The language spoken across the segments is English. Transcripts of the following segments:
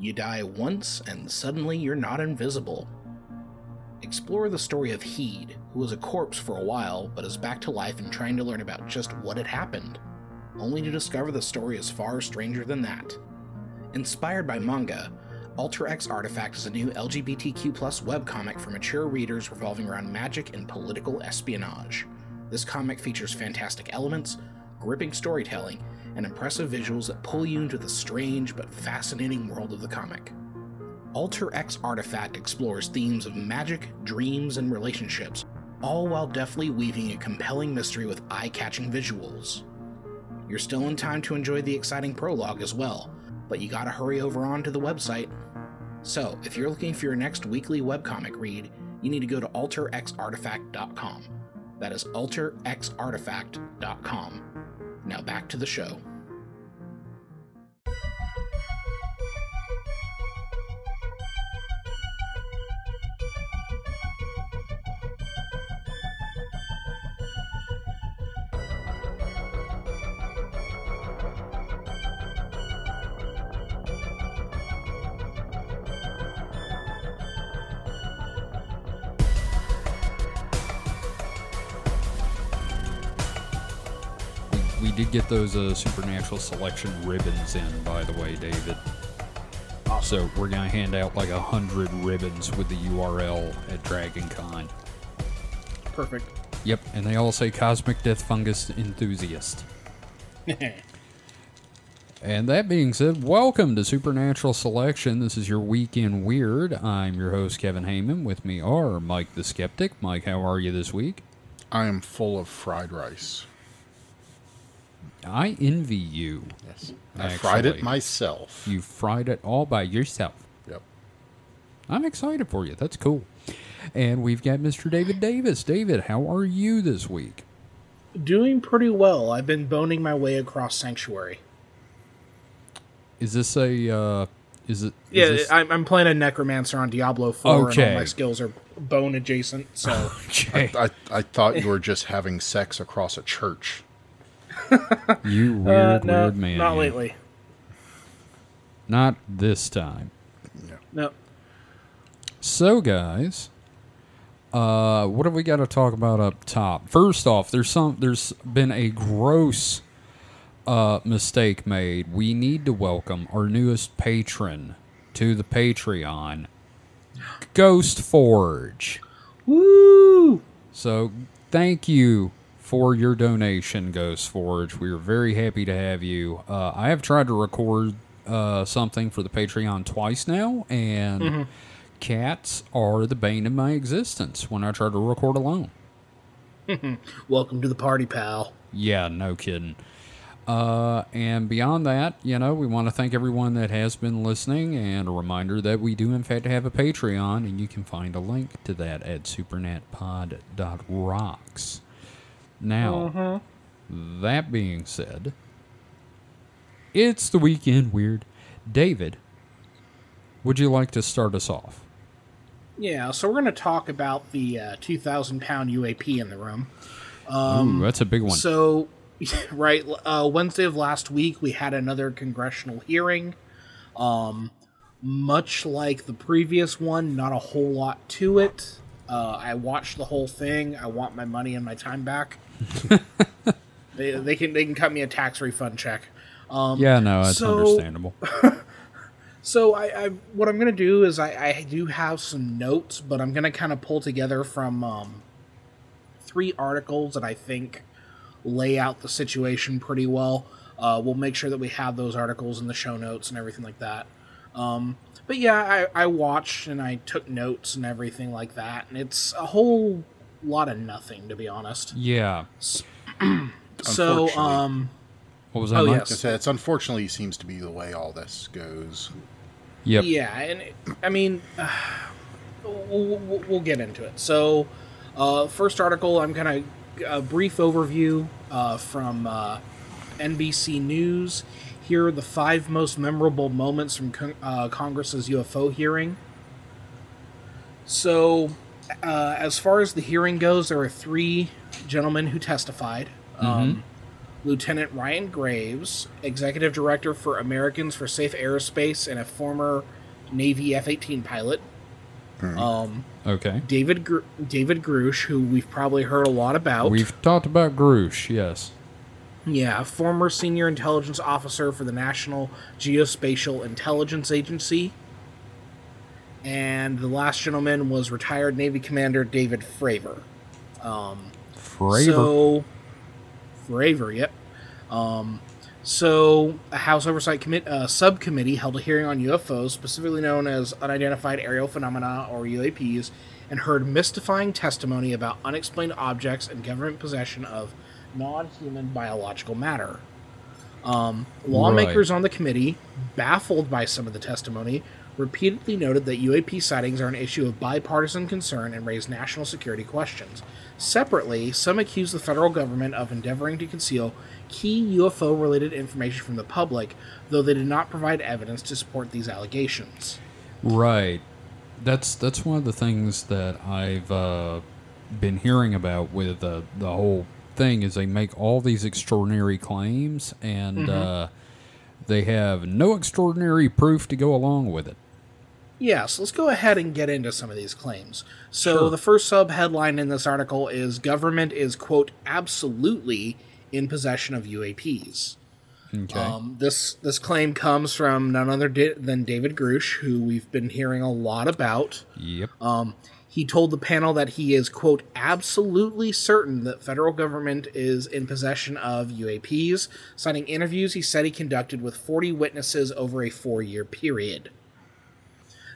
You die once, and suddenly you're not invisible. Explore the story of Heed, who was a corpse for a while but is back to life and trying to learn about just what had happened, only to discover the story is far stranger than that. Inspired by manga, Alter X Artifact is a new LGBTQ webcomic for mature readers revolving around magic and political espionage. This comic features fantastic elements, gripping storytelling, and impressive visuals that pull you into the strange but fascinating world of the comic. Alter X Artifact explores themes of magic, dreams, and relationships, all while deftly weaving a compelling mystery with eye catching visuals. You're still in time to enjoy the exciting prologue as well, but you gotta hurry over on to the website. So, if you're looking for your next weekly webcomic read, you need to go to alterxartifact.com. That is alterxartifact.com. Now back to the show. We get those uh, supernatural selection ribbons in, by the way, David. So we're gonna hand out like a hundred ribbons with the URL at DragonCon. Perfect. Yep, and they all say Cosmic Death Fungus Enthusiast. And that being said, welcome to Supernatural Selection. This is your Week in Weird. I'm your host, Kevin Heyman. With me are Mike the Skeptic. Mike, how are you this week? I am full of fried rice. I envy you. Yes. I fried it myself. You fried it all by yourself. Yep. I'm excited for you. That's cool. And we've got Mr. David Davis. David, how are you this week? Doing pretty well. I've been boning my way across Sanctuary. Is this a uh is it is Yeah, this- I'm, I'm playing a necromancer on Diablo 4, and all my skills are bone adjacent. So okay. I, I thought you were just having sex across a church. you weird uh, no, weird man. not lately. Not this time. No. So, guys, uh, what have we got to talk about up top? First off, there's some. There's been a gross uh, mistake made. We need to welcome our newest patron to the Patreon, Ghost Forge. Woo! So, thank you for your donation, Ghost Forge. We are very happy to have you. Uh, I have tried to record uh, something for the Patreon twice now, and cats are the bane of my existence when I try to record alone. Welcome to the party, pal. Yeah, no kidding. Uh, and beyond that, you know, we want to thank everyone that has been listening, and a reminder that we do, in fact, have a Patreon, and you can find a link to that at supernatpod.rocks. Now, that being said, it's the Week in Weird. David, would you like to start us off? Yeah, so we're going to talk about the uh, 2,000 pound UAP in the room. Ooh, that's a big one. Um, So, right, uh, Wednesday of last week, we had another congressional hearing. Um, much like the previous one, not a whole lot to it. Uh, I watched the whole thing. I want my money and my time back. they, they can they can cut me a tax refund check. Um, yeah, no, that's so- understandable. So I, I what I'm gonna do is I, I do have some notes, but I'm gonna kind of pull together from um, three articles that I think lay out the situation pretty well. Uh, we'll make sure that we have those articles in the show notes and everything like that. Um, but yeah, I, I watched and I took notes and everything like that, and it's a whole lot of nothing to be honest. Yeah. So um, What was that? Oh, Mike? yes. It's, it's unfortunately seems to be the way all this goes. Yep. Yeah, and it- I mean, we'll, we'll, we'll get into it. So, uh, first article, I'm kind of a brief overview uh, from uh, NBC News. Here are the five most memorable moments from con- uh, Congress's UFO hearing. So, uh, as far as the hearing goes, there were three gentlemen who testified. Um, Lieutenant Ryan Graves, executive director for Americans for Safe Aerospace and a former Navy F 18 pilot. Um, Okay. David Gr- David Grusch, who we've probably heard a lot about. We've talked about Grusch, yes. Yeah, former senior intelligence officer for the National Geospatial Intelligence Agency. And the last gentleman was retired Navy Commander David Fravor. Fravor. So, Fravor, yep. Um, so, a House Oversight Commit uh, Subcommittee held a hearing on UFOs, specifically known as Unidentified Aerial Phenomena or UAPs, and heard mystifying testimony about unexplained objects and government possession of non human biological matter. Um, lawmakers on the committee, baffled by some of the testimony, repeatedly noted that UAP sightings are an issue of bipartisan concern and raise national security questions. Separately, some accuse the federal government of endeavoring to conceal key UFO related information from the public, though they did not provide evidence to support these allegations. Right. That's that's one of the things that I've uh, been hearing about with uh, the whole thing is they make all these extraordinary claims and uh, they have no extraordinary proof to go along with it. Yes, let's go ahead and get into some of these claims. So, Sure. the first sub headline in this article is Government is, quote, absolutely in possession of UAPs. Okay. Um, this this claim comes from none other di- than David Grusch, who we've been hearing a lot about. yep. Um, he told the panel that he is quote absolutely certain that federal government is in possession of UAPs. Citing interviews he said he conducted with 40 witnesses over a four-year period.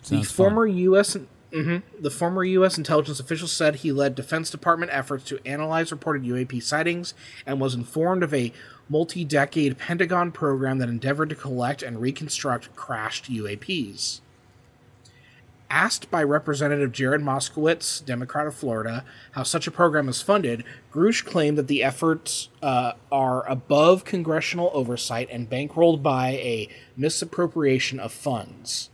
The Sounds fun. former U.S. mhm. the former U.S. intelligence official said he led Defense Department efforts to analyze reported UAP sightings and was informed of a multi-decade Pentagon program that endeavored to collect and reconstruct crashed UAPs. Asked by Representative Jared Moskowitz, Democrat of Florida, how such a program is funded, Grusch claimed that the efforts uh, are above congressional oversight and bankrolled by a misappropriation of funds.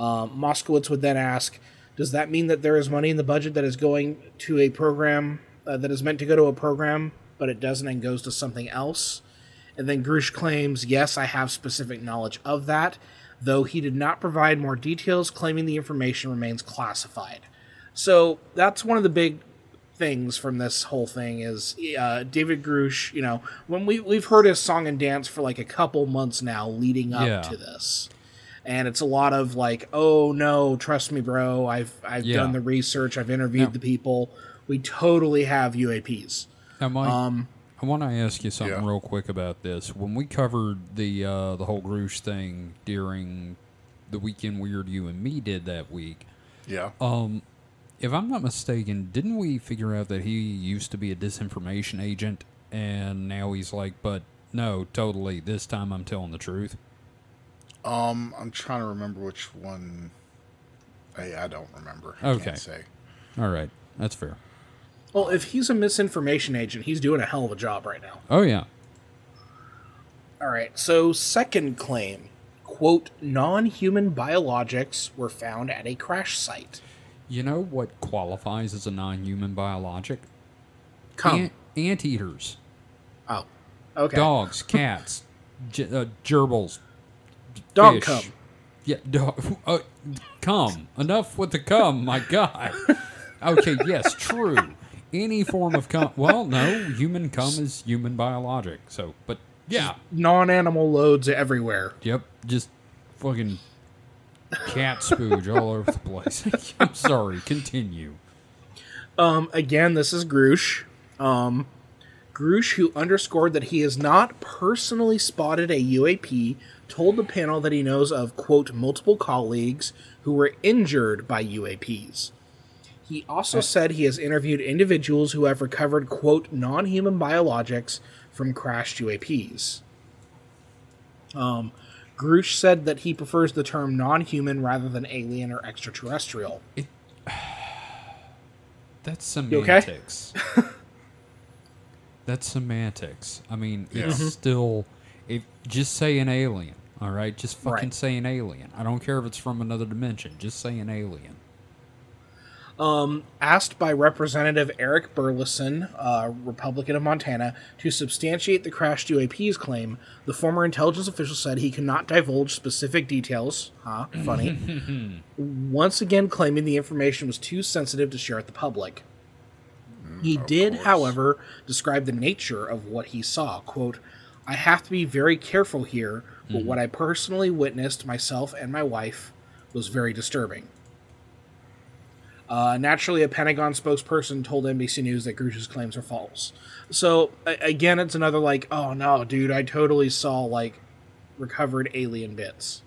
Um, Moskowitz would then ask, "Does that mean that there is money in the budget that is going to a program uh, that is meant to go to a program, but it doesn't and goes to something else?" And then Grusch claims, "Yes, I have specific knowledge of that, though he did not provide more details, claiming the information remains classified." So that's one of the big things from this whole thing is uh, David Grusch. You know, when we we've heard his song and dance for like a couple months now, leading up Yeah. to this and it's a lot of like, oh no, trust me, bro. I've I've Yeah. done the research. I've interviewed Yeah. the people. We totally have UAPs. Now, Mike, Um, I want to ask you something Yeah. real quick about this. When we covered the uh, the whole Grusch thing during the Week in Weird you and me did that week, Yeah. um, if I'm not mistaken, didn't we figure out that he used to be a disinformation agent, and now he's like, but no, totally. This time I'm telling the truth. Um, I'm trying to remember which one. I, I don't remember. I Okay. Can't say. All right, that's fair. well, if he's a misinformation agent, he's doing a hell of a job right now. Oh yeah, All right. So second claim, quote, non-human biologics were found at a crash site. you know what qualifies as a non-human biologic? Come. Ant- anteaters. oh. Okay. dogs, cats, ge- uh, gerbils, Dog fish. cum. Yeah, dog. Uh, cum. Enough with the cum. My God. Okay. Yes. True. Any form of cum. Well, no. Human cum is human biologic. So, but yeah. Non-animal loads everywhere. Yep. Just fucking cat spooge all over the place. I'm sorry. Continue. Um, again, this is Grusch. Um, Grusch, who underscored that he has not personally spotted a UAP, told the panel that he knows of, quote, multiple colleagues who were injured by UAPs. He also said he has interviewed individuals who have recovered, quote, non human biologics from crashed UAPs. Um, Grusch said that he prefers the term non human rather than alien or extraterrestrial. That's You okay? semantics. That's semantics. I mean, Yeah. it's still if just say an alien. All right, just fucking Right. say an alien. I don't care if it's from another dimension. Just say an alien. Um, asked by Representative Eric Burlison, uh, Republican of Montana, to substantiate the crashed UAP's claim, the former intelligence official said he could not divulge specific details. Huh? Funny. Once again, claiming the information was too sensitive to share with the public. He did, course. however, describe the nature of what he saw. Quote, I have to be very careful here, but what I personally witnessed myself and my wife was very disturbing. Uh, naturally, a Pentagon spokesperson told NBC News that Grusch's claims are false. So again, it's another like, oh no, dude, I totally saw like recovered alien bits.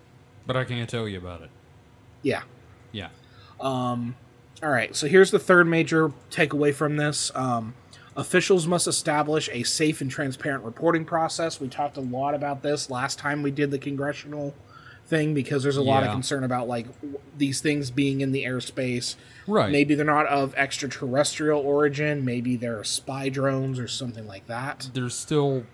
But I can't tell you about it. Yeah. Yeah. Um, all right, so here's the third major takeaway from this. Um, officials must establish a safe and transparent reporting process. We talked a lot about this last time we did the congressional thing because there's a lot of concern about like w- these things being in the airspace. Right. Maybe they're not of extraterrestrial origin. Maybe they're spy drones or something like that. There's still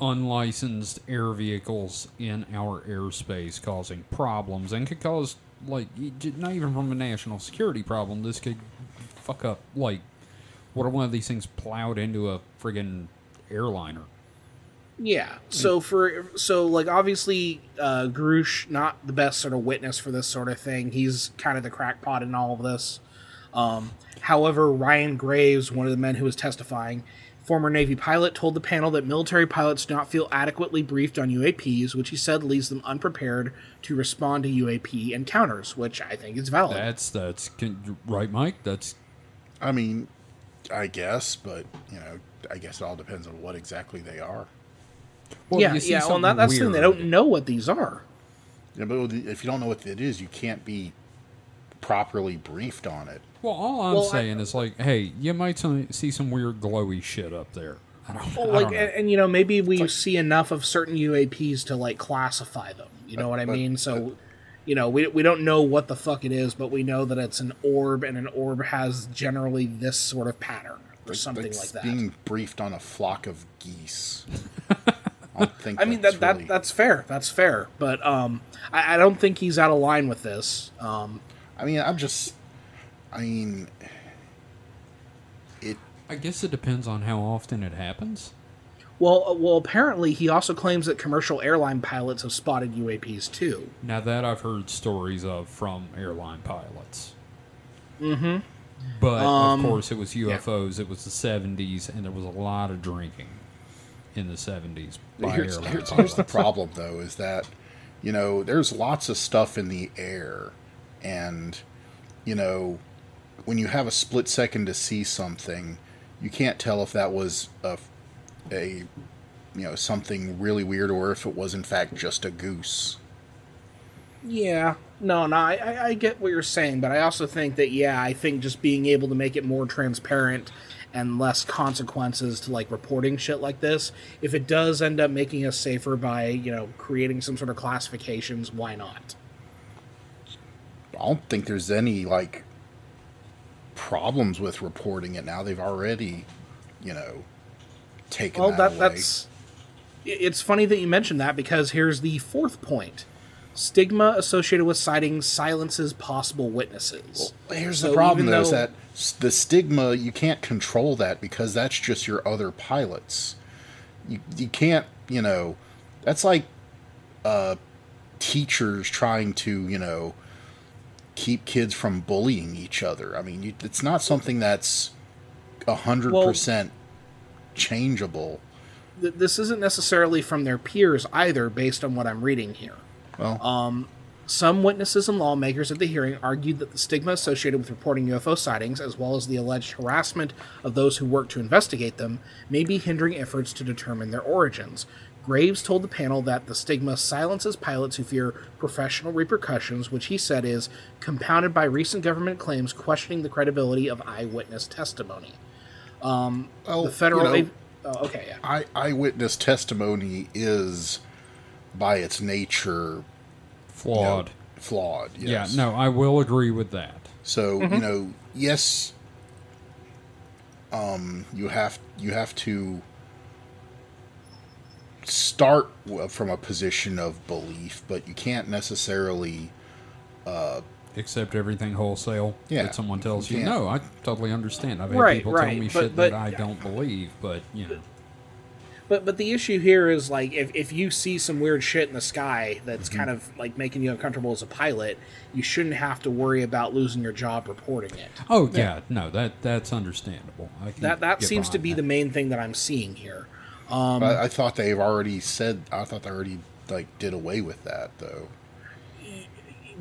unlicensed air vehicles in our airspace causing problems and could cause like not even from a national security problem. This could fuck up like what if one of these things plowed into a friggin' airliner? Yeah. So for so like obviously uh Grusch not the best sort of witness for this sort of thing. He's kind of the crackpot in all of this. Um however, Ryan Graves, one of the men who was testifying, former Navy pilot, told the panel that military pilots do not feel adequately briefed on UAPs, which he said leaves them unprepared to respond to UAP encounters, which I think is valid. That's that's can, right, Mike. That's I mean, I guess, but you know, I guess it all depends on what exactly they are. well, yeah, you see yeah. Well, that, that's the thing. They don't know what these are. Yeah, but if you don't know what it is, you can't be properly briefed on it. Well, all I'm Well, I- saying is like, hey, you might see some weird glowy shit up there. I don't, Well, I like, don't know. and, and, you know, maybe we see enough of certain UAPs to like classify them. You know what I but- mean? So, you know, we we don't know what the fuck it is, but we know that it's an orb, and an orb has generally this sort of pattern or something like that. Being briefed on a flock of geese. I don't think. I mean that's that, that that's fair. That's fair. But um, I, I don't think he's out of line with this. Um, I mean, I'm just. I mean, it. I guess it depends on how often it happens. Well, uh, well, apparently he also claims that commercial airline pilots have spotted UAPs too. Now that I've heard stories of from airline pilots. Mm-hmm. But Um, of course, it was UFOs. It was the '70s, and there was a lot of drinking in the '70s by Here's, airline here's, pilots. here's the problem, though, is that you know there's lots of stuff in the air, and you know when you have a split second to see something, you can't tell if that was a, a you know something really weird or if it was in fact just a goose. Yeah, no, no, I, I, get what you're saying, but I also think that yeah, I think just being able to make it more transparent and less consequences to like reporting shit like this, if it does end up making us safer by you know creating some sort of classifications, why not? I don't think there's any like problems with reporting it now. They've already, you know, taken Well, that, that that's it's funny that you mentioned that because here's the fourth point. Stigma associated with sightings silences possible witnesses. Here's So the problem, even though, is that the stigma you can't control that because that's just your other pilots. You you can't, you know, that's like uh, teachers trying to, you know, keep kids from bullying each other. I mean, you, it's not something that's a hundred Well- percent changeable. Th- this isn't necessarily from their peers either, based on what I'm reading here. Well, um, Some witnesses and lawmakers at the hearing argued that the stigma associated with reporting UFO sightings, as well as the alleged harassment of those who work to investigate them, may be hindering efforts to determine their origins. Graves told the panel that the stigma silences pilots who fear professional repercussions, which he said is compounded by recent government claims questioning the credibility of eyewitness testimony. Well, The federal. you know, av- oh, okay, yeah. eye, eyewitness testimony is, by its nature, you know, Flawed. flawed. Yes. Yeah, no, I will agree with that. So you know, yes, um, you have you have to start from a position of belief, but you can't necessarily uh, accept everything wholesale Yeah, that someone tells you. you No, I totally understand. I've had Right, people right, tell me but- shit but- that I don't believe, but you know, But but the issue here is like if, if you see some weird shit in the sky that's Mm-hmm. kind of like making you uncomfortable as a pilot, you shouldn't have to worry about losing your job reporting it. oh yeah, no, that that's understandable. I That that seems to be that. the main thing that I'm seeing here. Um, I, I thought they've already said. I thought they already like did away with that though.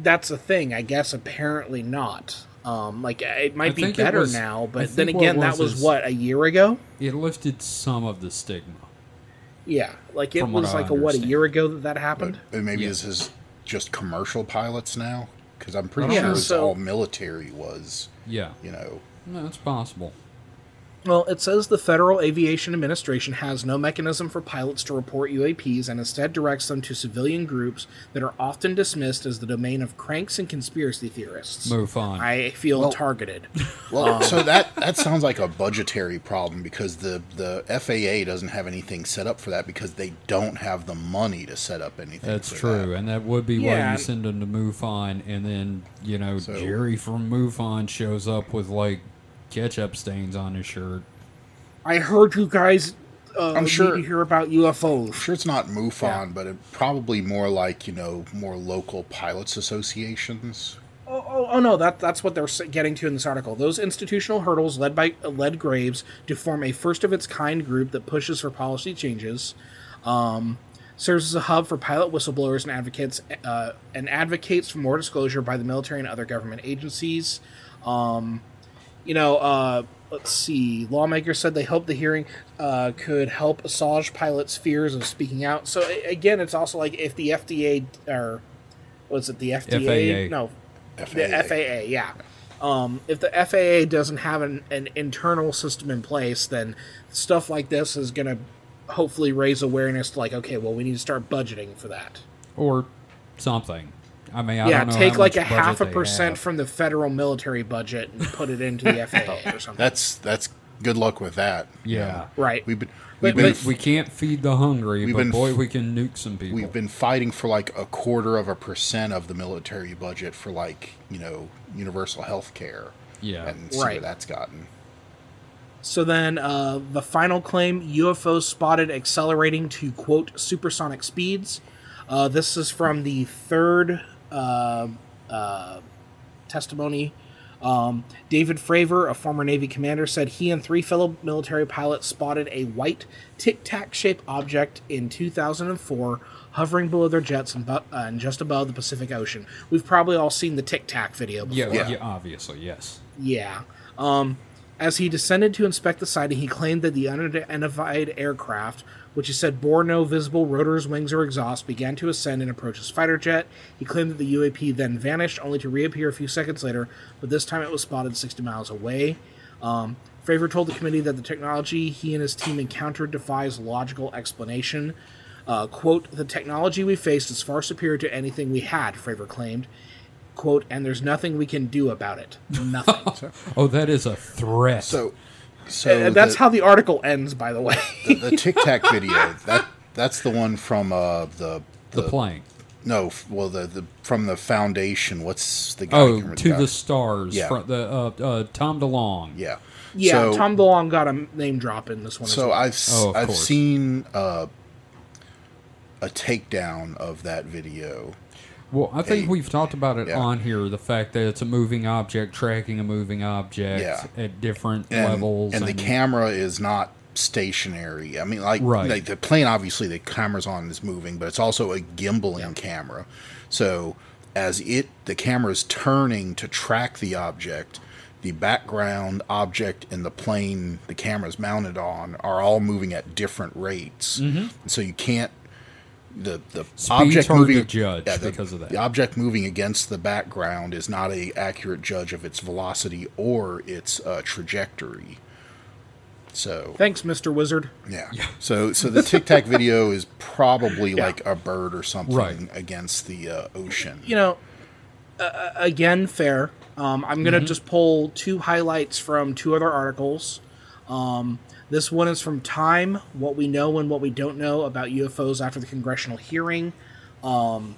That's the thing. I guess apparently not. Um, like it might I be better was- now, but then think what it again, that was was is- what a year ago. It lifted some of the stigma. Yeah, like it was like a what a year ago that that happened. but maybe Yeah. this is just commercial pilots now because I'm pretty Yeah, sure it's so- all military was. Yeah, You know, no, it's possible. Well, it says the Federal Aviation Administration has no mechanism for pilots to report UAPs and instead directs them to civilian groups that are often dismissed as the domain of cranks and conspiracy theorists. Move on. I feel Well- targeted. well, um, so that that sounds like a budgetary problem because the the FAA doesn't have anything set up for that because they don't have the money to set up anything. That's for true, that. and that would be why you send them to MUFON, and then you know So- Jerry from MUFON shows up with like ketchup stains on his shirt. I heard you guys uh, I'm sure- need to hear about UFOs. I'm sure it's not MUFON, Yeah. but it probably more like you know more local pilots associations. Oh, oh, oh no, that that's what they're getting to in this article. Those institutional hurdles led by uh, led Graves to form a first of its kind group that pushes for policy changes. Um, serves as a hub for pilot whistleblowers and advocates uh, and advocates for more disclosure by the military and other government agencies. Um, you know, uh, let's see. Lawmakers said they hope the hearing uh, could help assuage pilots' fears of speaking out. So again, it's also like if the FDA or was it the FDA? FAA. No, FAA. the FAA, yeah. Um, if the FAA doesn't have an, an internal system in place, then stuff like this is going to hopefully raise awareness to like, okay, well, we need to start budgeting for that. or something. I mean, I yeah, don't know take like a half a percent have. from the federal military budget and put it into the FAA or something. That's that's good luck with that. you Yeah. know. right. We've been we've been but- We can't feed the hungry, We've but been boy, we can nuke some people. we've been fighting for like a quarter of a percent of the military budget for like you know universal health care. Yeah. and see Right. where that's gotten. So then, uh, the final claim UFO spotted accelerating to quote supersonic speeds. Uh, this is from the third testimony. Um, David Fravor, a former Navy commander, said he and three fellow military pilots spotted a white tic tac shaped object in 2004 hovering below their jets and, bu- uh, and just above the Pacific Ocean. We've probably all seen the tic tac video before. yeah, Yeah. yeah, obviously, yes. Yeah. Um, as he descended to inspect the sighting, he claimed that the unidentified aircraft, which he said bore no visible rotors, wings, or exhaust, began to ascend and approach his fighter jet. He claimed that the UAP then vanished, only to reappear a few seconds later, but this time it was spotted 60 miles away. Um, Fravor told the committee that the technology he and his team encountered defies logical explanation. Uh, quote, the technology we faced is far superior to anything we had, Fravor claimed. Quote, and there's nothing we can do about it. Nothing. Oh, that is a threat. So, so and that's the, how the article ends, by the way. the, the Tic Tac video. That that's the one from uh the the plane. no, well the, the from the foundation. What's the guy? Oh, to the stars. Yeah. fro- the uh, uh, Tom DeLonge. yeah. yeah, So- Tom DeLonge got a name drop in this one. So as well. I've Oh, I've course. seen uh, a takedown of that video. Well, I think we've talked about it Yeah. on here. The fact that it's a moving object tracking a moving object Yeah. at different and, levels, and the camera is not stationary. I mean, like, Right. like the plane, obviously, the camera's on is moving, but it's also a gimbaling camera. So as it, the camera is turning to track the object, the background object and the plane the camera's mounted on are all moving at different rates. Mm-hmm. So you can't. The the Speed's object moving judge the- because of that. The object moving against the background is not a accurate judge of its velocity or its uh, trajectory. So Thanks, Mr. Wizard. yeah. So so the Tic Tac video is probably like a bird or something Right. against the uh, ocean. You know, uh, again, fair. Um, I'm going to just pull two highlights from two other articles. Um, this one is from Time What We Know and What We Don't Know About UFOs After the Congressional Hearing. Um,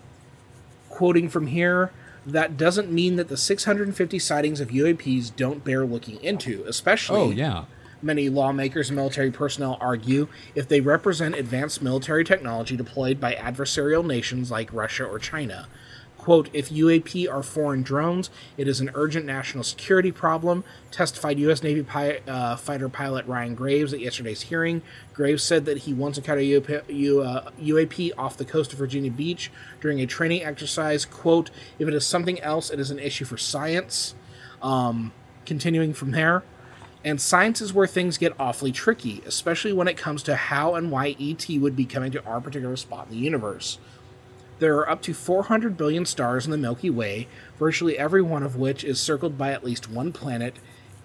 quoting from here That doesn't mean that the 650 sightings of UAPs don't bear looking into, especially Oh yeah. many lawmakers and military personnel argue if they represent advanced military technology deployed by adversarial nations like Russia or China. Quote, if UAP are foreign drones, it is an urgent national security problem, testified U.S. Navy pi- uh, fighter pilot Ryan Graves at yesterday's hearing. Graves said that he once encountered UAP, uh, UAP off the coast of Virginia Beach during a training exercise. Quote, if it is something else, it is an issue for science. Um, continuing from there, and science is where things get awfully tricky, especially when it comes to how and why ET would be coming to our particular spot in the universe. There are up to 400 billion stars in the Milky Way, virtually every one of which is circled by at least one planet,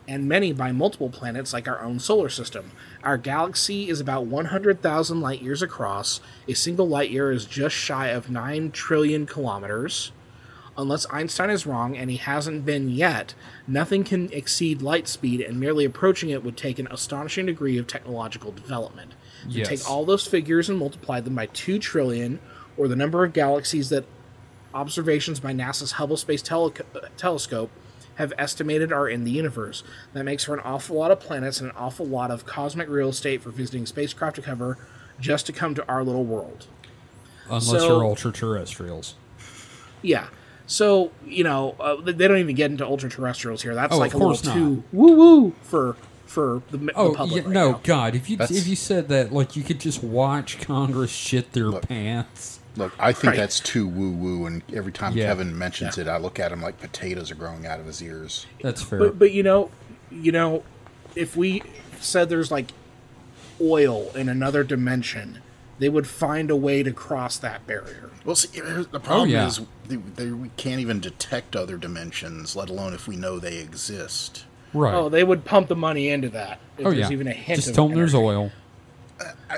and many by multiple planets like our own solar system. Our galaxy is about 100,000 light years across. A single light year is just shy of 9 trillion kilometers. Unless Einstein is wrong, and he hasn't been yet, nothing can exceed light speed, and merely approaching it would take an astonishing degree of technological development. To Yes. take all those figures and multiply them by 2 trillion, or the number of galaxies that observations by NASA's Hubble Space Tele- Telescope have estimated are in the universe. That makes for an awful lot of planets and an awful lot of cosmic real estate for visiting spacecraft to cover just to come to our little world. Unless So- you're ultra terrestrials. Yeah. So you know uh, they they don't even get into ultra terrestrials here. That's Oh, like of a course little not. too woo woo for for the, the Oh public. yeah, right no, now. God! If you That's- if you said that, like you could just watch Congress shit their Look. pants. Look, I think Right. that's too woo woo, and every time Yeah. Kevin mentions it, I look at him like potatoes are growing out of his ears. That's fair. But but you know, you know, if we said there's like oil in another dimension, they would find a way to cross that barrier. Well, see, the problem yeah. is they, they, we can't even detect other dimensions, let alone if we know they exist. right? Oh, they would pump the money into that if oh there's yeah. even a hint just of tell them there's energy. oil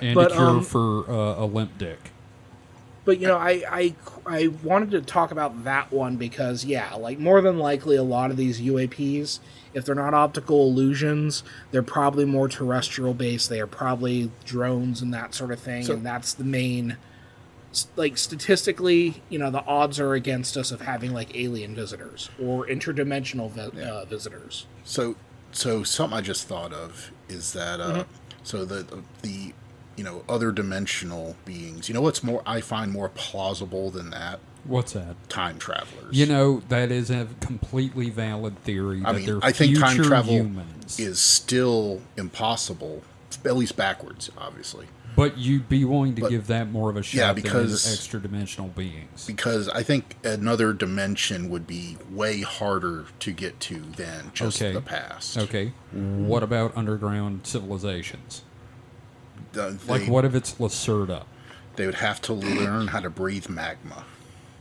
and but, a cure um, for uh, a limp dick. But you know, I, I I wanted to talk about that one because yeah, like more than likely, a lot of these UAPs, if they're not optical illusions, they're probably more terrestrial based. They are probably drones and that sort of thing, So- and that's the main. Like statistically, you know, the odds are against us of having like alien visitors or interdimensional vi- uh, visitors. So, so something I just thought of is that uh, so the the you know other dimensional beings. You know what's more I find more plausible than that? What's that? Time travelers. You know that is a completely valid theory. I that mean, I think time travel humans, is still impossible, at least backwards, obviously. but you'd be willing to But- give that more of a shot Yeah, than because- extra dimensional beings. Because I think another dimension would be way harder to get to than just Okay. the past. Okay, what about underground civilizations? The- Like, what if it's Lacerta? They would have to learn how to breathe magma.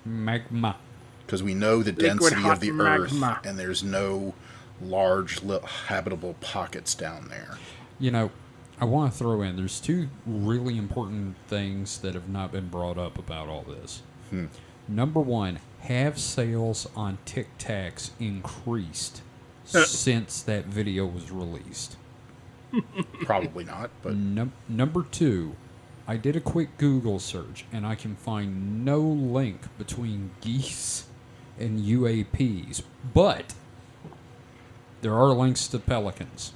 Magma. because we know the Liquid density of the magma. earth and there's no large li- habitable pockets down there You know, I want to throw in there's two really important things that have not been brought up about all this. Hmm. Number one, have sales on Tic Tacs increased Uh. since that video was released? Probably not but Num- number two, I did a quick Google search and I can find no link between geese and UAPs, but there are links to pelicans.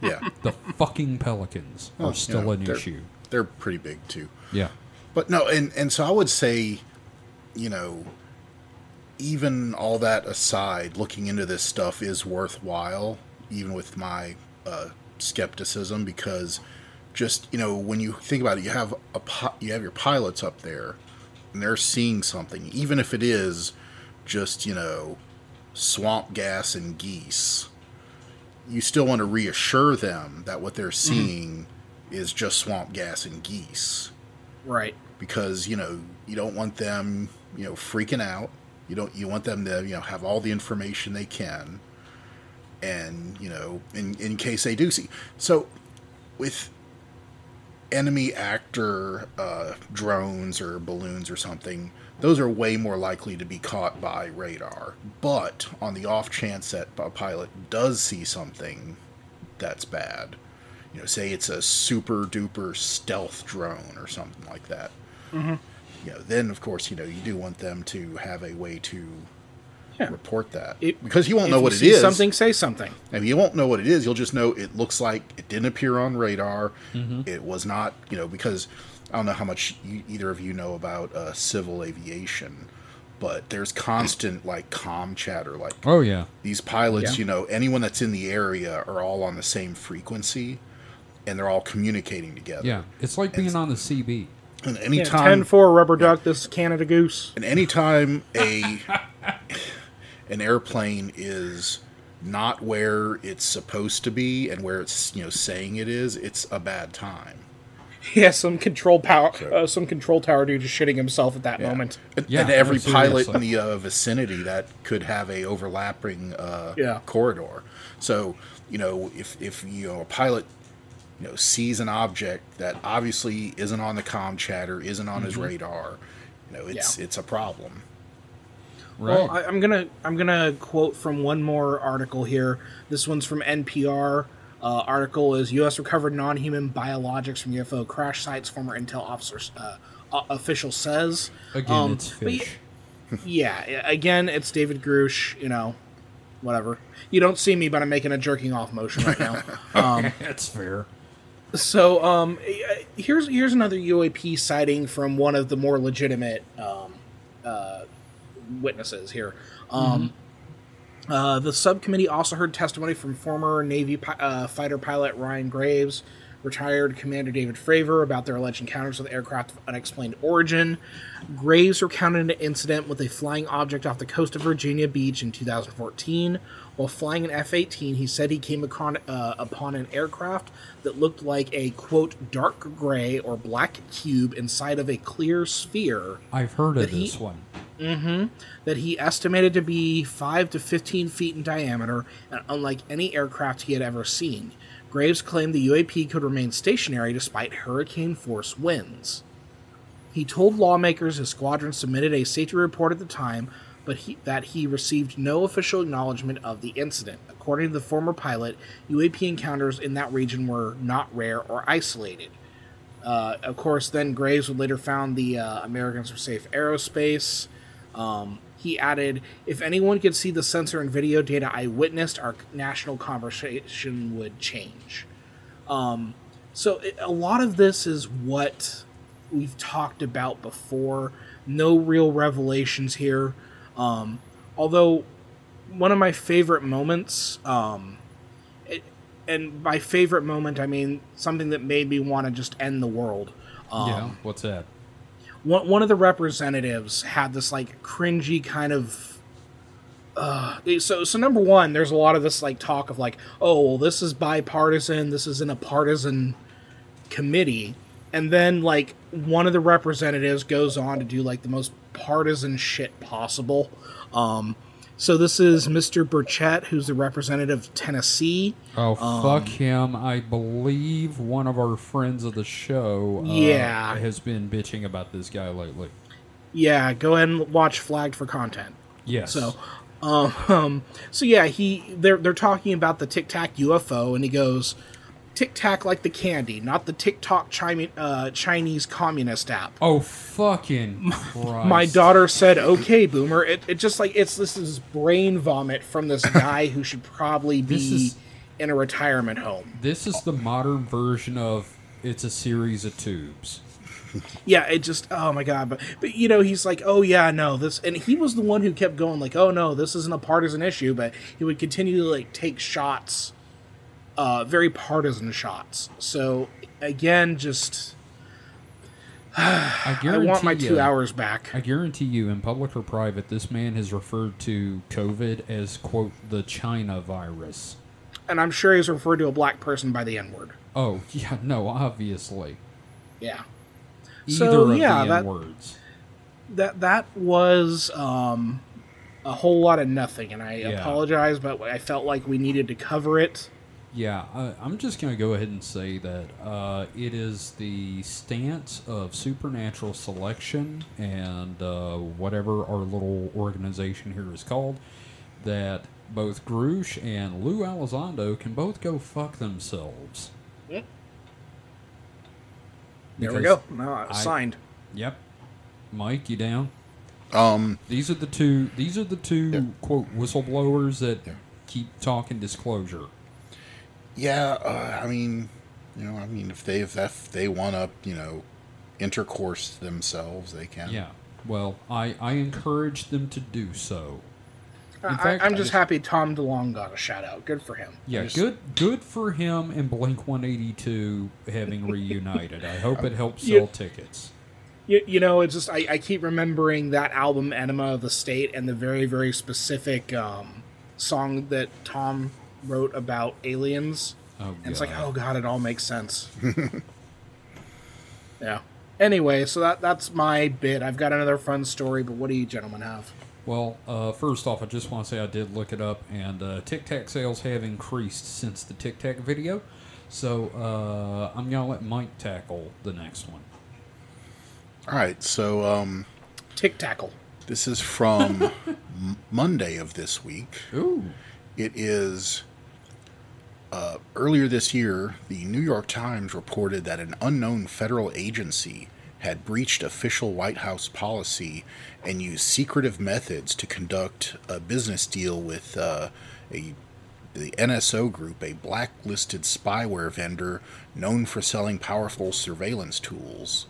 yeah The fucking pelicans Well, are still know, an they're- issue. they're pretty big too Yeah. but no and and so i would say you know even all that aside looking into this stuff is worthwhile even with my uh, skepticism because just you know when you think about it you have a you have your pilots up there and they're seeing something even if it is just you know swamp gas and geese you still want to reassure them that what they're seeing is just swamp gas and geese. Right. because you know you don't want them you know freaking out. You don't you want them to you know have all the information they can and you know in in case they do see. So with enemy actor uh, drones or balloons or something those are way more likely to be caught by radar. But on the off chance that a pilot does see something that's bad you know say it's a super duper stealth drone or something like that you know, then of course, you know, you do want them to have a way to Yeah. report that It- because you won't If know you what it see is. Something, say something. And mean, you won't know what it is. You'll just know it looks like it didn't appear on radar. Mm-hmm. It was not, you know, because I don't know how much you, either of you know about uh, civil aviation, but there's constant like com chatter. Like Oh yeah. these pilots, Yeah. you know, anyone that's in the area are all on the same frequency, and they're all communicating together. Yeah. It's like being on the CB. And Yeah, anytime 10-4 rubber duck. This is Canada Goose. And anytime a an airplane is not where it's supposed to be and where it's you know saying it is, it's a bad time. Yeah, some control power, uh, some control tower dude just shitting himself at that moment. And, Yeah, and every no, pilot in the uh, vicinity that could have a overlapping uh, Yeah. corridor. So you know if if you know a pilot you know sees an object that obviously isn't on the com chatter, isn't on his radar, you know it's Yeah. it's a problem. Right. Well, I, I'm gonna I'm gonna quote from one more article here. This one's from NPR. Uh, article is U.S. recovered non-human biologics from UFO crash sites. Former intel officer uh, uh, official says. Again, Um, it's but y- Yeah, again, it's David Grusch. You know, whatever. You don't see me, but I'm making a jerking off motion right now. Um, That's fair. so um, here's here's another UAP sighting from one of the more legitimate um, uh, witnesses here. Um, uh, the subcommittee also heard testimony from former Navy pi- uh, fighter pilot Ryan Graves, retired Commander David Fravor about their alleged encounters with aircraft of unexplained origin. Graves recounted an incident with a flying object off the coast of Virginia Beach in 2014. While flying an F 18, he said he came acron- uh, upon an aircraft that looked like a, quote, dark gray or black cube inside of a clear sphere I've heard of he- this one. That he estimated to be 5 to 15 feet in diameter and unlike any aircraft he had ever seen. Graves claimed the UAP could remain stationary despite hurricane force winds. He told lawmakers his squadron submitted a safety report at the time, but he, that he received no official acknowledgement of the incident. According to the former pilot, UAP encounters in that region were not rare or isolated. Uh, of course, then Graves would later found the uh, Americans for Safe Aerospace. Um, he added, "If anyone could see the sensor and video data I witnessed, our national conversation would change." Um, so it, a lot of this is what we've talked about before. No real revelations here. Um, although one of my favorite moments, um, it, and by favorite moment I mean something that made me want to just end the world. Um, yeah. What's that? One one of the representatives had this like cringy kind of uh so so number one there's a lot of this like talk of like oh well this is bipartisan this isn't a partisan committee. And then like one of the representatives goes on to do like the most partisan shit possible. Um so this is Mr. Burchett, who's the representative of Tennessee. Oh, Um, fuck him. I believe one of our friends of the show uh, Yeah. has been bitching about this guy lately. Yeah, go ahead and watch Flagged for Content. Yes. So, um, um, so yeah, he they're they're talking about the Tic Tac UFO, and he goes, Tic Tac like the candy, not the TikTok China, uh, Chinese communist app. Oh, fucking Christ. My daughter said, "Okay, boomer." It, it just like it's this is brain vomit from this guy who should probably This be is- in a retirement home. This is the modern version of it's a series of tubes. Yeah, it just oh my god, but but you know he's like, oh yeah, no this, and he was the one who kept going like, oh no, this isn't a partisan issue, but he would continue to like take shots, uh, very partisan shots. So again, just I I want my you, two hours back. I guarantee you, in public or private, this man has referred to COVID as quote the China virus. and I'm sure he's referred to a black person by the N word. Oh yeah, no, obviously. Yeah. Either So, of yeah, the that- N words. that that was um, a whole lot of nothing, and I Yeah. apologize, but I felt like we needed to cover it. Yeah, I, I'm just going to go ahead and say that uh, it is the stance of supernatural selection and uh, whatever our little organization here is called that both Grusch and Lou Elizondo can both go fuck themselves. There we go. No, I- signed. Yep. Mike, you down? Um, These are the two. These are the two Yeah. quote whistleblowers that Yeah. keep talking disclosure. Yeah, uh, I mean, you know, I mean, if they if, that, if they want to, you know, intercourse themselves, they can. Yeah. Well, I I encourage them to do so. In I, fact, I'm I just happy Tom DeLonge got a shout out. Good for him. Yeah, Just- good good for him and Blink 182 having reunited. I hope it helps You- sell tickets. You, you know, it's just I, I keep remembering that album Enema of the State and the very very specific um, song that Tom wrote about aliens. Oh, And it's like, oh god, it all makes sense. yeah. Anyway, so that that's my bit. I've got another fun story, but what do you gentlemen have? Well, uh, first off, I just want to say I did look it up, and uh, Tic Tac sales have increased since the Tic Tac video. So uh, I'm gonna let Mike tackle the next one. All right. So um, Tic Tackle. this is from Monday of this week. Ooh, It is uh, earlier this year, the New York Times reported that an unknown federal agency had breached official White House policy and used secretive methods to conduct a business deal with uh, a the NSO Group, a blacklisted spyware vendor known for selling powerful surveillance tools.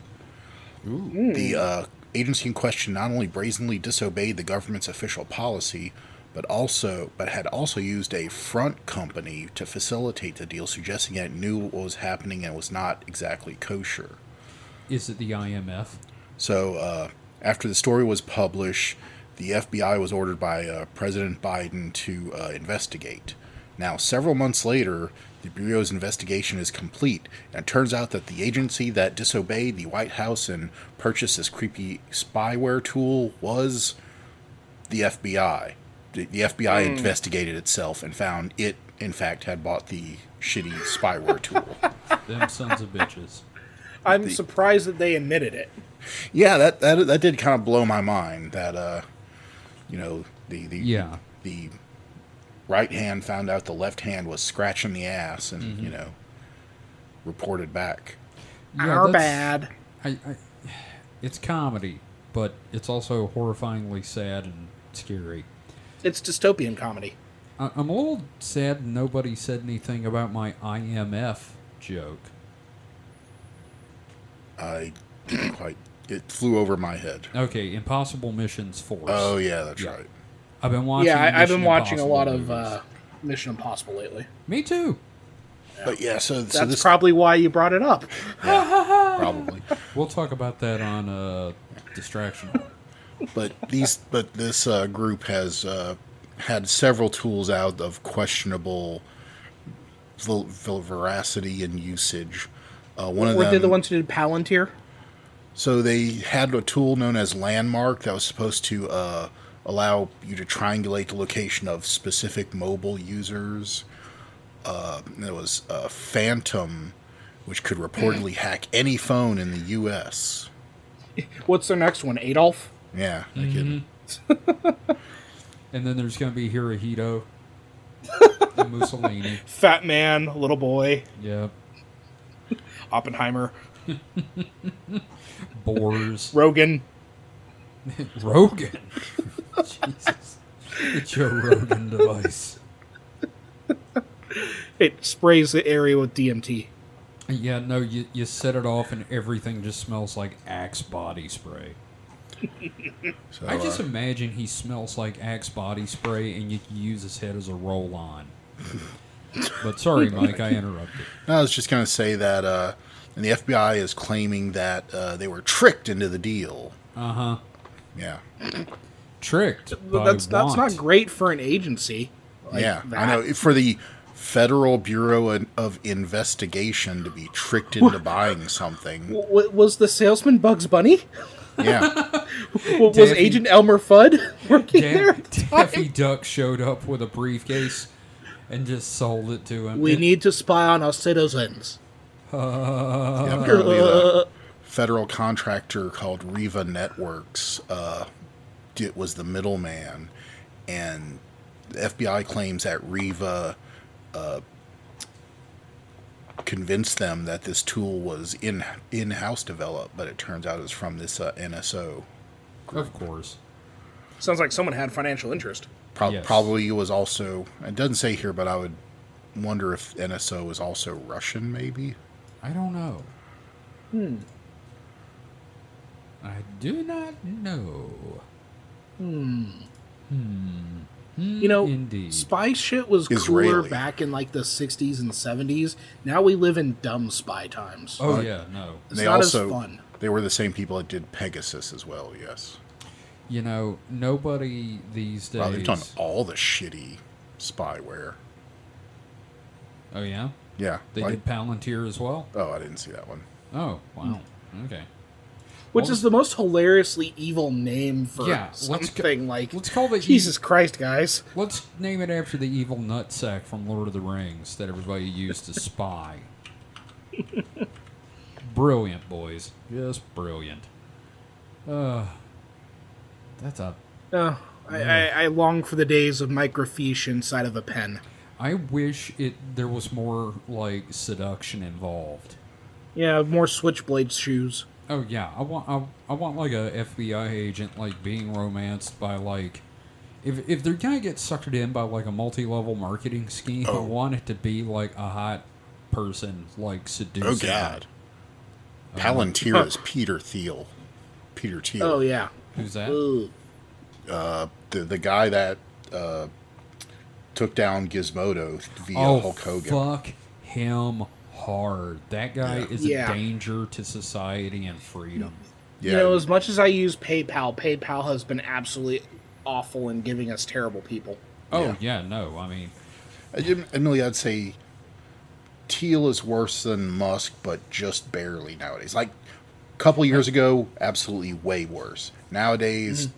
The uh, agency in question not only brazenly disobeyed the government's official policy, but also but had also used a front company to facilitate the deal, suggesting that it knew what was happening and was not exactly kosher. is it the IMF? So uh, after the story was published, the FBI was ordered by uh, President Biden to uh, investigate. Now, several months later, the Bureau's investigation is complete, and it turns out that the agency that disobeyed the White House and purchased this creepy spyware tool was the FBI. The, the FBI investigated itself and found it, in fact, had bought the shitty spyware tool. Them sons of bitches. I'm surprised that they admitted it. Yeah, that that that did kind of blow my mind. That uh, you know, the the Yeah. the right hand found out the left hand was scratching the ass, and Mm-hmm. you know, reported back. Yeah, Our bad. I, I, it's comedy, but it's also horrifyingly sad and scary. It's dystopian comedy. I, I'm a little sad nobody said anything about my IMF joke. I didn't quite. It flew over my head. Okay, Impossible Missions Force. Oh yeah, that's Yeah. right. I've been watching. yeah, I, I've been Mission watching a Impossible lot of uh, Mission Impossible lately. Me too. But yeah, so so That's this probably why you brought it up. probably. We'll talk about that on uh, Distraction. but these but this uh, group has uh, had several tools out of questionable veracity and usage. Uh, one of Were them, they the ones who did Palantir? So they had a tool known as Landmark that was supposed to uh, allow you to triangulate the location of specific mobile users. Uh, there was uh, Phantom, which could reportedly hack any phone in the U.S. What's their next one? Adolf? Yeah, no kidding. Mm-hmm. And then there's going to be Hirohito and Mussolini. Fat man, little boy, Yeah. Oppenheimer, Boars. Rogan. Rogan. Jesus. The Joe Rogan device. It sprays the area with DMT. Yeah, no, you, you set it off and everything just smells like Axe body spray. So, I just uh, imagine he smells like Axe body spray and you can use his head as a roll on. but sorry, Mike, I interrupted. I was just going to say that, uh, and the FBI is claiming that uh, they were tricked into the deal. Uh huh. Yeah, Tricked. By that's that's want. not great for an agency. like yeah, that. I know. For the Federal Bureau of- of Investigation to be tricked into buying something. W- w- was the salesman Bugs Bunny? Yeah, W- was Daffy- Agent Elmer Fudd working there? Da- at the Daffy? Duck showed up with a briefcase and just sold it to him. We And- need to spy on our citizens. Yeah, apparently the federal contractor called Riva Networks uh, it was the middleman, and the FBI claims that Riva uh, convince them that this tool was in in house developed, but it turns out it's from this uh, NSO. Of course. Sounds like someone had financial interest. Pro- Yes. Probably was also. It doesn't say here, but I would wonder if NSO is also Russian, maybe. I don't know. Hmm. I do not know. You know, mm, Indeed. spy shit was cooler back in like the 60s and 70s. Now we live in dumb spy times. Oh yeah, no. It's they not also as fun. they were the same people that did Pegasus as well. Yes, You know, nobody these days. wow, they've done all the shitty spyware. oh yeah, Yeah, they like- did Palantir as well. Oh, I didn't see that one. Oh wow. Okay. Which is the most hilariously evil name for Yeah, let's something like. Let's call it. Jesus Christ, guys. Let's name it after the evil nutsack from Lord of the Rings that everybody used to spy. brilliant, boys. Just brilliant. Uh, that's a. Uh, I, I, I long for the days of microfiche inside of a pen. I wish it there was more like seduction involved. Yeah, more switchblade shoes. Oh yeah, I want I, I want like a FBI agent like being romanced by like if if they're gonna get suckered in by like a multi level marketing scheme, I Oh. want it to be like a hot person like seducing. Oh seducing. God, Um, Palantir is Peter Thiel. Peter Thiel. Oh, yeah. Who's that? Ugh. the the guy that uh, took down Gizmodo via oh Hulk Hogan. fuck him hard. That guy Yeah. is Yeah. a danger to society and freedom. Yeah, You know, as much as I use PayPal, PayPal has been absolutely awful in giving us terrible people. Oh yeah, no, I mean uh, Emily, I'd say Thiel is worse than Musk, but just barely nowadays. Like a couple years ago, absolutely way worse. Nowadays,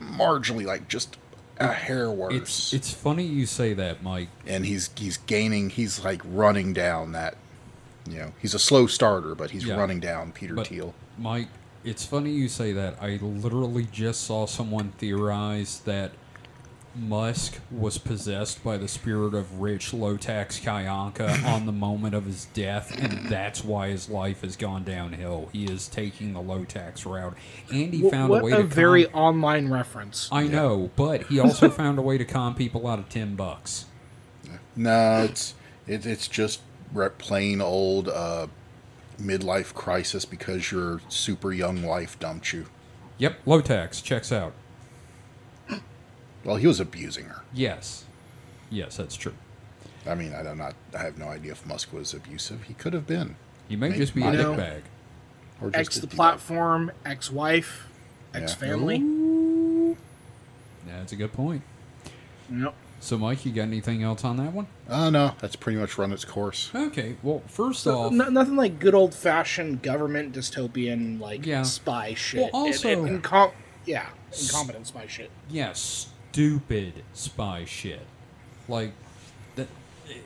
mm-hmm. marginally, like just a hair worse. it's it's funny you say that, Mike. and he's he's gaining. He's like running down that. You know, he's a slow starter, but he's Yeah. running down Peter But Thiel. Mike, it's funny you say that. I literally just saw someone theorize that Musk was possessed by the spirit of rich low tax Kyanka on the moment of his death, and that's why his life has gone downhill. He is taking the low tax route, and he Wh- found what a way a to very con- online reference. I know, but he also found a way to con people out of ten bucks. No, it's it, it's just re- plain old uh, midlife crisis because your super young wife dumped you. Yep, low tax checks out. Well, he was abusing her. Yes, yes, that's true. I mean, I don't not. I have no idea if Musk was abusive. He could have been, He may Make just be a money. dick bag. or just X a the platform, ex wife, ex family. Yeah, that's a good point. Yep. So, Mike, you got anything else on that one? Oh no, that's pretty much run its course. Okay. Well, first So, off, no- nothing like good old fashioned government dystopian like Yeah. spy shit. Well, And- also- and, incom- yeah, incompetent spy shit. yeah, stupid spy shit. Like that.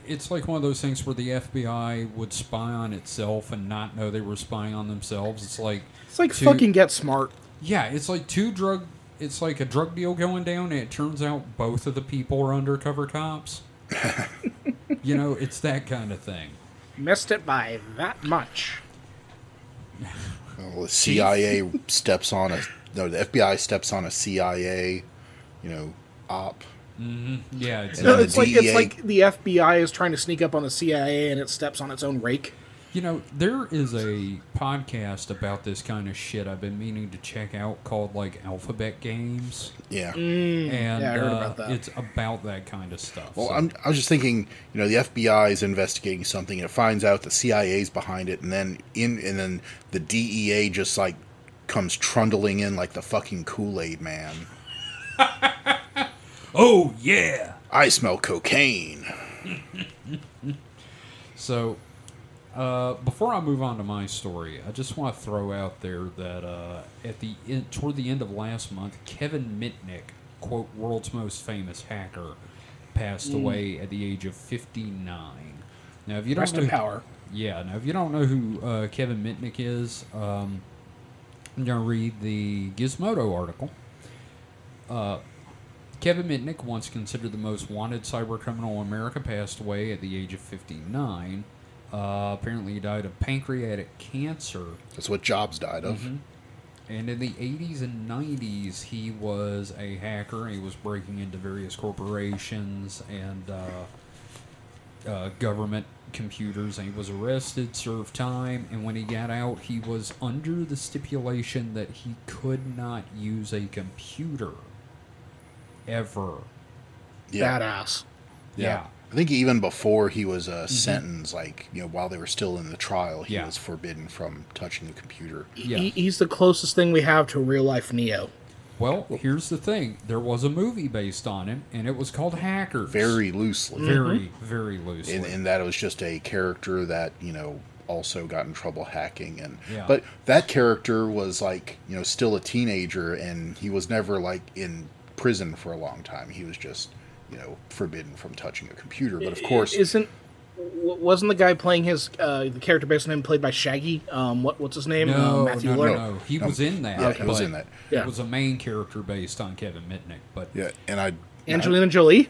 It's like one of those things where the FBI would spy on itself and not know they were spying on themselves. It's like It's like two- fucking get smart. Yeah, it's like two drug. It's like a drug deal going down, and it turns out both of the people are undercover cops. you know, it's that kind of thing. Missed it by that much. Well, the CIA steps on a no. The FBI steps on a CIA, you know, op. Mm-hmm. Yeah, it's, No, it's the like it's like the FBI is trying to sneak up on the CIA and it steps on its own rake. You know, there is a podcast about this kind of shit I've been meaning to check out called like Alphabet Games, Yeah. and yeah, I heard uh, about that. it's about that kind of stuff. Well, So- I'm, I was just thinking, you know, the FBI is investigating something, and it finds out the CIA's behind it, and then in and then the DEA just like comes trundling in like the fucking Kool Aid man. oh yeah. I smell cocaine. So, uh, before I move on to my story, I just want to throw out there that uh, at the end, toward the end of last month, Kevin Mitnick, quote world's most famous hacker, passed away at the age of 59. Now, if you don't Rest know, in power. yeah, now if you don't know who uh, Kevin Mitnick is, um, I'm gonna read the Gizmodo article. Uh, Kevin Mitnick, once considered the most wanted cybercriminal in America, passed away at the age of 59. Uh, apparently, he died of pancreatic cancer. That's what Jobs died of. Mm-hmm. And in the 80s and 90s, he was a hacker. He was breaking into various corporations and uh, uh, government computers. And he was arrested, served time, and when he got out, he was under the stipulation that he could not use a computer ever. Yeah. Badass. Yeah. I think even before he was uh, sentenced, like you know, while they were still in the trial, he Yeah. was forbidden from touching the computer. Yeah. He, he's the closest thing we have to a real life Neo. Well, here's the thing there was a movie based on him, and it was called Hackers. Very loosely, very, very loosely. and, and that it was just a character that you know also got in trouble hacking and Yeah. but that character was like you know still a teenager and he was never like in prison for a long time he was just you know forbidden from touching a computer but of course isn't wasn't the guy playing his uh, the character based on him played by Shaggy? Um, what what's his name? No, uh, Matthew no, Lillard. no, no. He was in that. Yeah, he was in that. Yeah. It was a main character based on Kevin Mitnick. But yeah and i Angelina Jolie.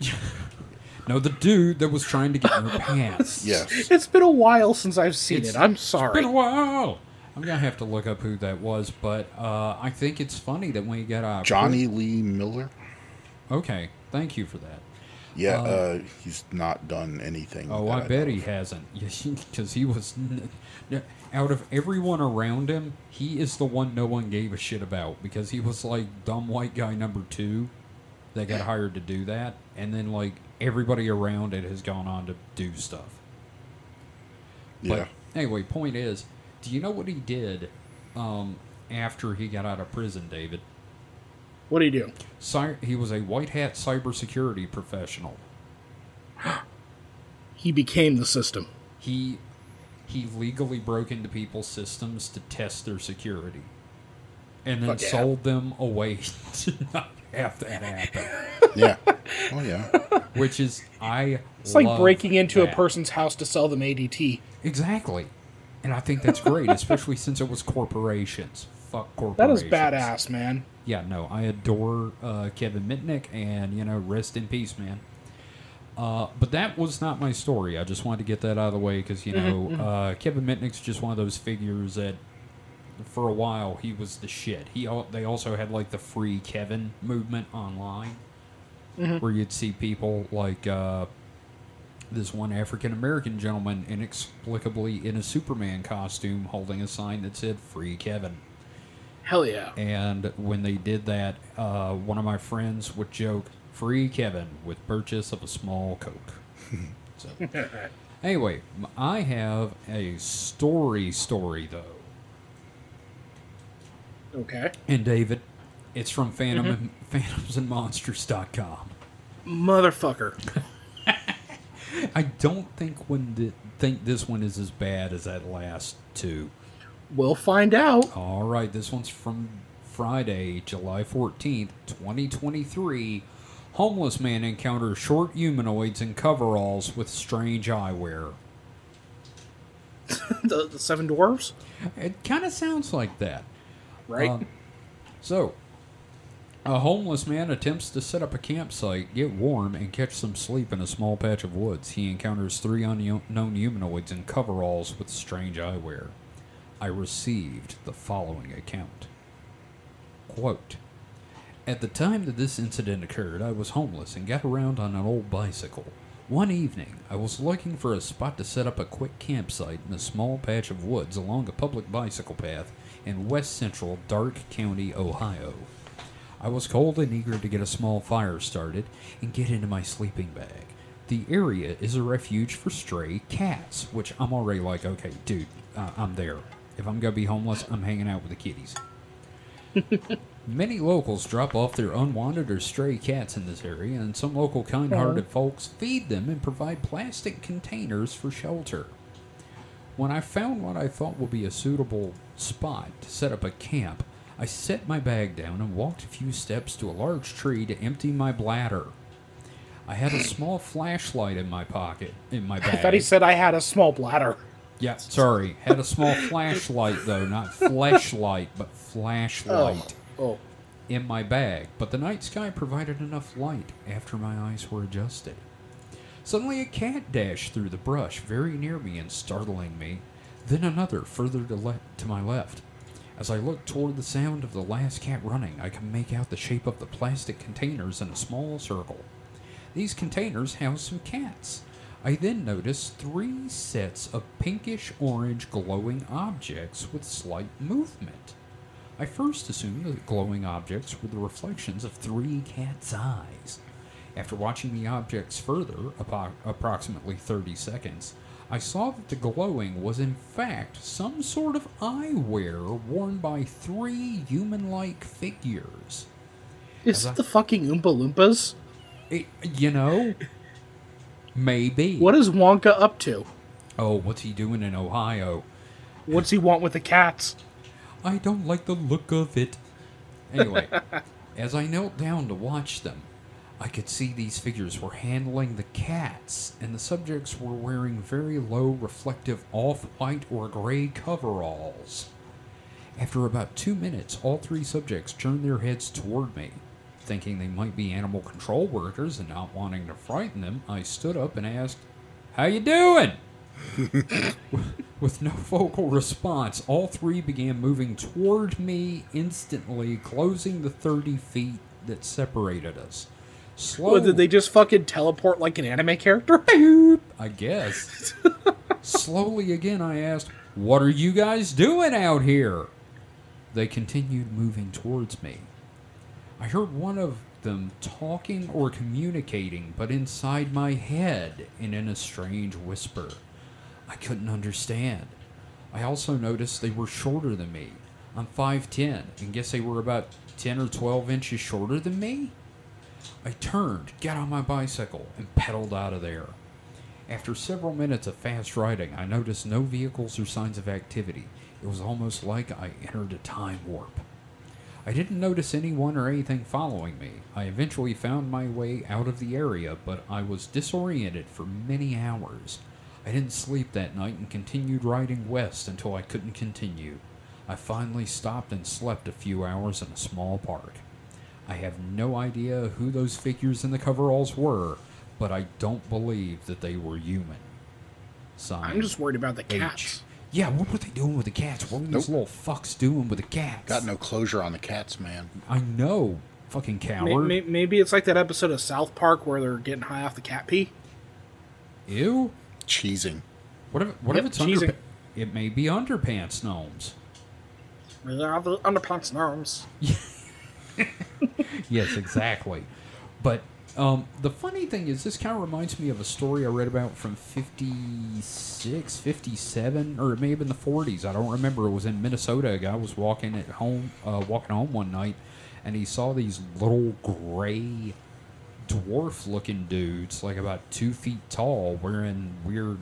no, the dude that was trying to get in her pants. Yes, It's been a while since I've seen It's- it. I'm It's sorry. been a while. I'm gonna have to look up who that was, but uh, I think it's funny that when you get out, jonny lee miller Okay, thank you for that. yeah uh, he's not done anything Oh, that I bet he hasn't, because he was out of everyone around him, he is the one no one gave a shit about because he was like dumb white guy number two that got hired to do that, and then like everybody around it has gone on to do stuff. yeah But anyway, point is, do you know what he did um, after he got out of prison, David? What do you do? Cy- he was a white hat cybersecurity professional. He became the system. He he legally broke into people's systems to test their security, and then Fuck yeah. sold them away to not have that happen. yeah oh yeah Which is I. It's like breaking into that. a person's house to sell them ADT. Exactly, and I think that's great, especially since it was corporations. Fuck That corporations. is badass, man. yeah, no, I adore uh, Kevin Mitnick, and you know, rest in peace, man. Uh, but that was not my story. I just wanted to get that out of the way because you know, uh, Kevin Mitnick's just one of those figures that, for a while, he was the shit. He they also had like the free Kevin movement online, where you'd see people like uh, this one African American gentleman inexplicably in a Superman costume holding a sign that said "Free Kevin." Hell yeah. And when they did that, uh, one of my friends would joke, "Free Kevin with purchase of a small Coke." so, anyway, I have a story story though, Okay. and David, it's from Phantom and, PhantomsandMonsters.com. Motherfucker. I don't think when the, think this one is as bad as that last two. We'll find out. All right, this one's from Friday, July 14th, 2023. Homeless man encounters short humanoids in coveralls with strange eyewear. the, the Seven Dwarves, It kind of sounds like that. right? Um, so, a homeless man attempts to set up a campsite, get warm, and catch some sleep in a small patch of woods. He encounters three unknown humanoids in coveralls with strange eyewear. I received the following account. Quote At the time that this incident occurred, I was homeless and got around on an old bicycle. One evening, I was looking for a spot to set up a quick campsite in a small patch of woods along a public bicycle path in west central Darke County, Ohio. I was cold and eager to get a small fire started and get into my sleeping bag. The area is a refuge for stray cats, which I'm already like, okay, dude, uh, I'm there. If I'm gonna be homeless, I'm hanging out with the kitties. Many locals drop off their unwanted or stray cats in this area, and some local kind hearted folks feed them and provide plastic containers for shelter. When I found what I thought would be a suitable spot to set up a camp, I set my bag down and walked a few steps to a large tree to empty my bladder. I had a small flashlight in my pocket, in my bag. I thought he said I had a small bladder. Yeah, sorry. Had a small flashlight though, not flashlight, but flashlight oh. oh, in my bag. But the night sky provided enough light after my eyes were adjusted. Suddenly, a cat dashed through the brush very near me and startling me. Then another further to, le- to my left. As I looked toward the sound of the last cat running, I could make out the shape of the plastic containers in a small circle. These containers housed some cats. I then noticed three sets of pinkish orange glowing objects with slight movement. I first assumed the glowing objects were the reflections of three cats' eyes. After watching the objects further, appro- approximately 30 seconds, I saw that the glowing was in fact some sort of eyewear worn by three human like figures. Is As I- it the fucking Oompa Loompas? It, you know, maybe. What is Wonka up to? Oh, what's he doing in Ohio? What's he want with the cats? I don't like the look of it. Anyway, as I knelt down to watch them, I could see these figures were handling the cats, and the subjects were wearing very low reflective off white or gray coveralls. After about two minutes, all three subjects turned their heads toward me. Thinking they might be animal control workers and not wanting to frighten them, I stood up and asked, How you doing? With no vocal response, all three began moving toward me instantly, closing the 30 feet that separated us. Slow, What, did they just fucking teleport like an anime character? I guess. Slowly again, I asked, What are you guys doing out here? They continued moving towards me. I heard one of them talking or communicating, but inside my head and in a strange whisper. I couldn't understand. I also noticed they were shorter than me. I'm 5'10 and guess they were about 10 or 12 inches shorter than me. I turned, got on my bicycle, and pedaled out of there. After several minutes of fast riding, I noticed no vehicles or signs of activity. It was almost like I entered a time warp. I didn't notice anyone or anything following me. I eventually found my way out of the area, but I was disoriented for many hours. I didn't sleep that night and continued riding west until I couldn't continue. I finally stopped and slept a few hours in a small park. I have no idea who those figures in the coveralls were, but I don't believe that they were human. Signed, I'm just worried about the H. cats. Yeah, what were they doing with the cats? What were these Nope. little fucks doing with the cats? Got no closure on the cats, man. I know, fucking May- coward. may- Maybe it's like that episode of South Park where they're getting high off the cat pee. Ew. Cheesing. What if, what if it's cheesing. underpants? It may be underpants gnomes. They are the underpants gnomes. Yes, exactly. but um, the funny thing is, this kind of reminds me of a story I read about from 56, 57, or it may have been the 40s. I don't remember. It was in Minnesota. A guy was walking at home, uh, walking home one night, and he saw these little gray dwarf-looking dudes, like about two feet tall, wearing weird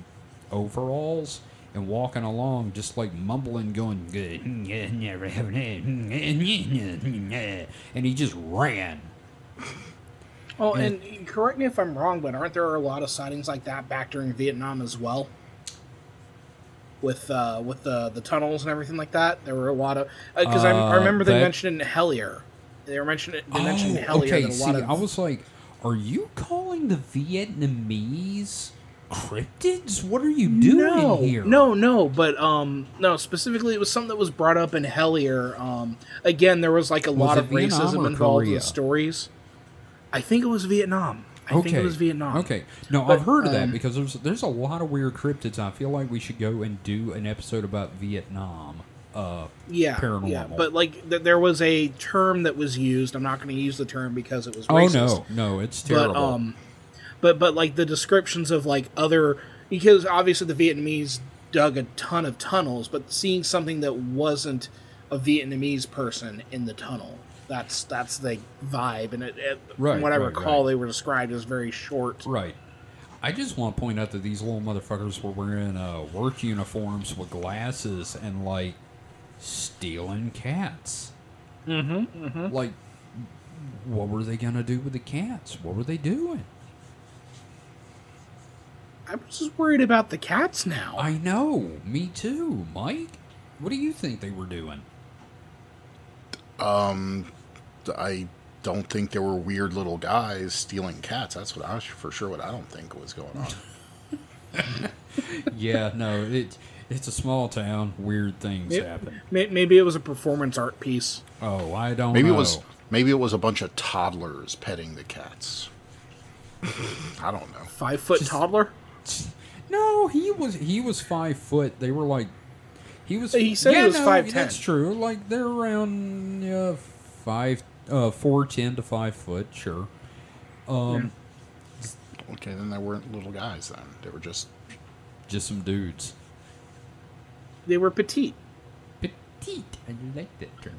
overalls and walking along, just like mumbling, going good, and he just ran. Oh, and correct me if I'm wrong, but aren't there a lot of sightings like that back during Vietnam as well? With uh, with the the tunnels and everything like that, there were a lot of because I, I Uh, remember they that- mentioned it in Hellier. They were mentioning they mentioned Oh, Hellier okay. a See, lot of I was like, are you calling the Vietnamese cryptids? What are you doing no, here? no, no, but um, no. Specifically, it was something that was brought up in Hellier. Um, again, there was like a lot of racism involved in the stories. I think it was Vietnam. I think it was Vietnam. Okay. No, But, I've heard of that um, because there's there's a lot of weird cryptids. I feel like we should go and do an episode about Vietnam. Uh, Yeah, paranormal. yeah, but like th- there was a term that was used. I'm not going to use the term because it was oh no, no, it's terrible. But um, but but like the descriptions of like other because obviously the Vietnamese dug a ton of tunnels, but seeing something that wasn't a Vietnamese person in the tunnel. That's that's the vibe, and it, it Right, from what I right, recall, right. they were described as very short. Right. I just want to point out that these little motherfuckers were wearing uh, work uniforms with glasses and like stealing cats. Mm-hmm, mm-hmm. Like, what were they gonna do with the cats? What were they doing? I'm just worried about the cats now. I know. Me too, Mike. What do you think they were doing? Um, I don't think there were weird little guys stealing cats. That's what I for sure. What I don't think was going on. yeah, no, it it's a small town. Weird things It- happen. maybe it was a performance art piece. Oh, I don't. Maybe know. it was maybe it was a bunch of toddlers petting the cats. I don't know. Five foot toddler. No, he was he was five foot. They were like he was. He said he was no, 5'10". That's true. Like they're around uh, five, uh, four ten to five foot. Sure. Um, Okay, then they weren't little guys. Then they were just just some dudes. They were petite. Petite. I like that term.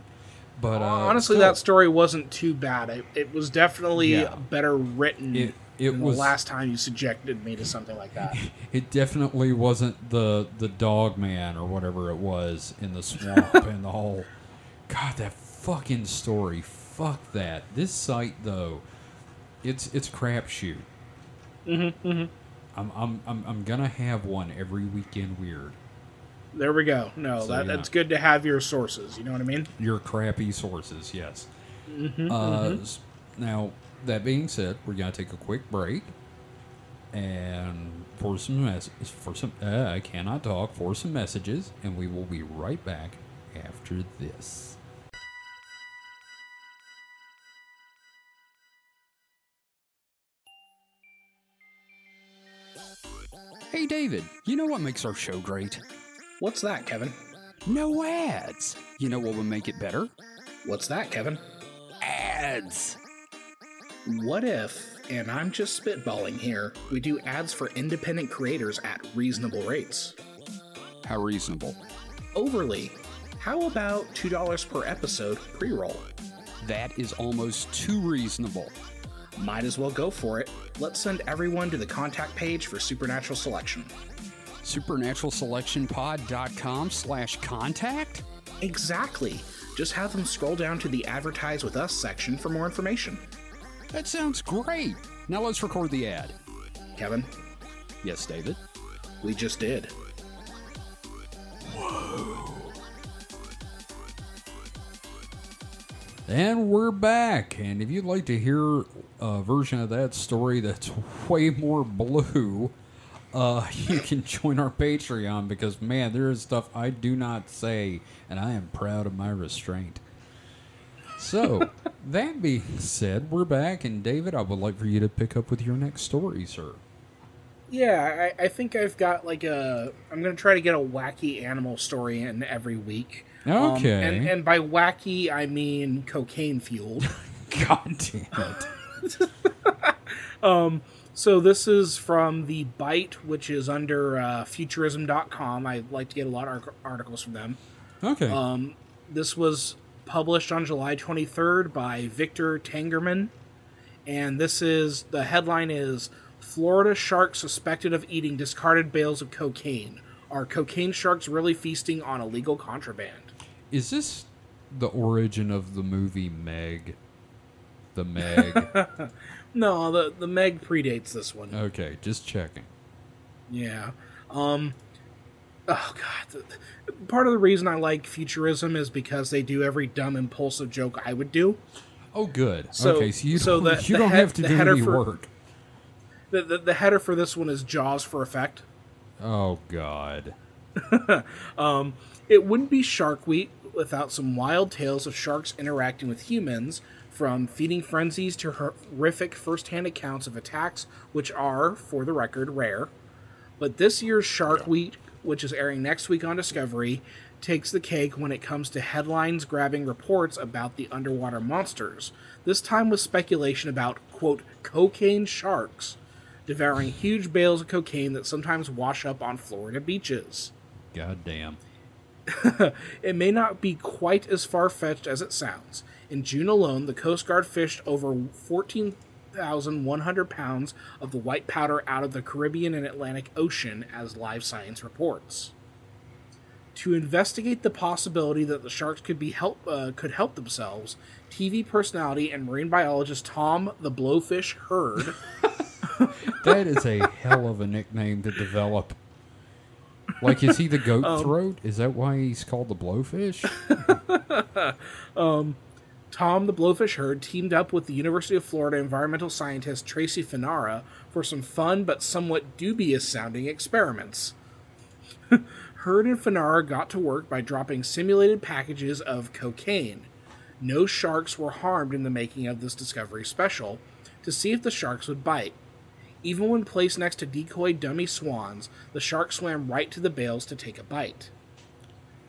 But uh, Honestly, still, that story wasn't too bad. It, it was definitely Yeah. better written It- it than was- the last time you subjected me to something like that. it definitely wasn't the the dog man or whatever it was in the swamp and the whole. God, that fucking story. Fuck that. This site though, it's it's crapshoot. Mm-hmm, mm-hmm. I'm, I'm I'm I'm gonna have one every weekend. Weird. there we go. No, So, that, yeah. that's good to have your sources. You know what I mean? Your crappy sources, yes. Mm-hmm, uh, s- Now that being said, we're gonna take a quick break, and for some mess for some uh, I cannot talk for some messages, and we will be right back after this. Hey, David, you know what makes our show great? What's that, Kevin? No ads. You know what would make it better? What's that, Kevin? Ads. What if, and I'm just spitballing here, we do ads for independent creators at reasonable rates? How reasonable. Overly. How about $2 per episode pre roll? That is almost too reasonable. Might as well go for it. Let's send everyone to the contact page for Supernatural Selection. SupernaturalSelectionPod.com slash contact? Exactly. Just have them scroll down to the Advertise with Us section for more information. That sounds great. Now let's record the ad. Kevin, Yes, David? we just did. And we're back. And if you'd like to hear a version of that story that's way more blue, uh, you can join our Patreon because, man, there is stuff I do not say, and I am proud of my restraint. So, that being said, we're back. And, David, I would like for you to pick up with your next story, sir. Yeah, I, I think I've got like a. I'm going to try to get a wacky animal story in every week. Um, Okay. and, and by wacky, I mean cocaine fueled. God damn it. So this is from the Byte, which is under uh, Futurism.com. I like to get a lot of articles from them. Okay. Um, this was published on July 23rd by Victor Tangermann, and this is the headline is Florida shark suspected of eating discarded bales of cocaine. Are cocaine sharks really feasting on illegal contraband? Is this the origin of the movie Meg? The Meg. No, the the Meg predates this one. okay, just checking. Yeah. Um Oh god. Part of the reason I like futurism is because they do every dumb impulsive joke I would do. Oh, good. So- okay, so you so don't, the- you the don't head- have to do any for- work. The, the the header for this one is Jaws for effect. Oh God. um, It wouldn't be Shark Week without some wild tales of sharks interacting with humans, from feeding frenzies to horrific first-hand accounts of attacks, which are, for the record, rare. But this year's Shark Week, which is airing next week on Discovery, takes the cake when it comes to headlines grabbing reports about the underwater monsters. This time with speculation about, quote, cocaine sharks devouring huge bales of cocaine that sometimes wash up on Florida beaches. God damn. It may not be quite as far fetched as it sounds. In June alone, the Coast Guard fished over 14,100 pounds of the white powder out of the Caribbean and Atlantic Ocean, as Live Science reports. To investigate the possibility that the sharks could be help uh, could help themselves, TV personality and marine biologist Tom the Blowfish Hird. That is a hell of a nickname to develop. Like, is he the goat Um, throat? Is that why he's called the blowfish? Tom the Blowfish Hird teamed up with the University of Florida environmental scientist Tracy Fanara for some fun but somewhat dubious sounding experiments. Hird and Fanara got to work by dropping simulated packages of cocaine. No sharks were harmed in the making of this Discovery Special to see if the sharks would bite. Even when placed next to decoy dummy swans, the shark swam right to the bales to take a bite.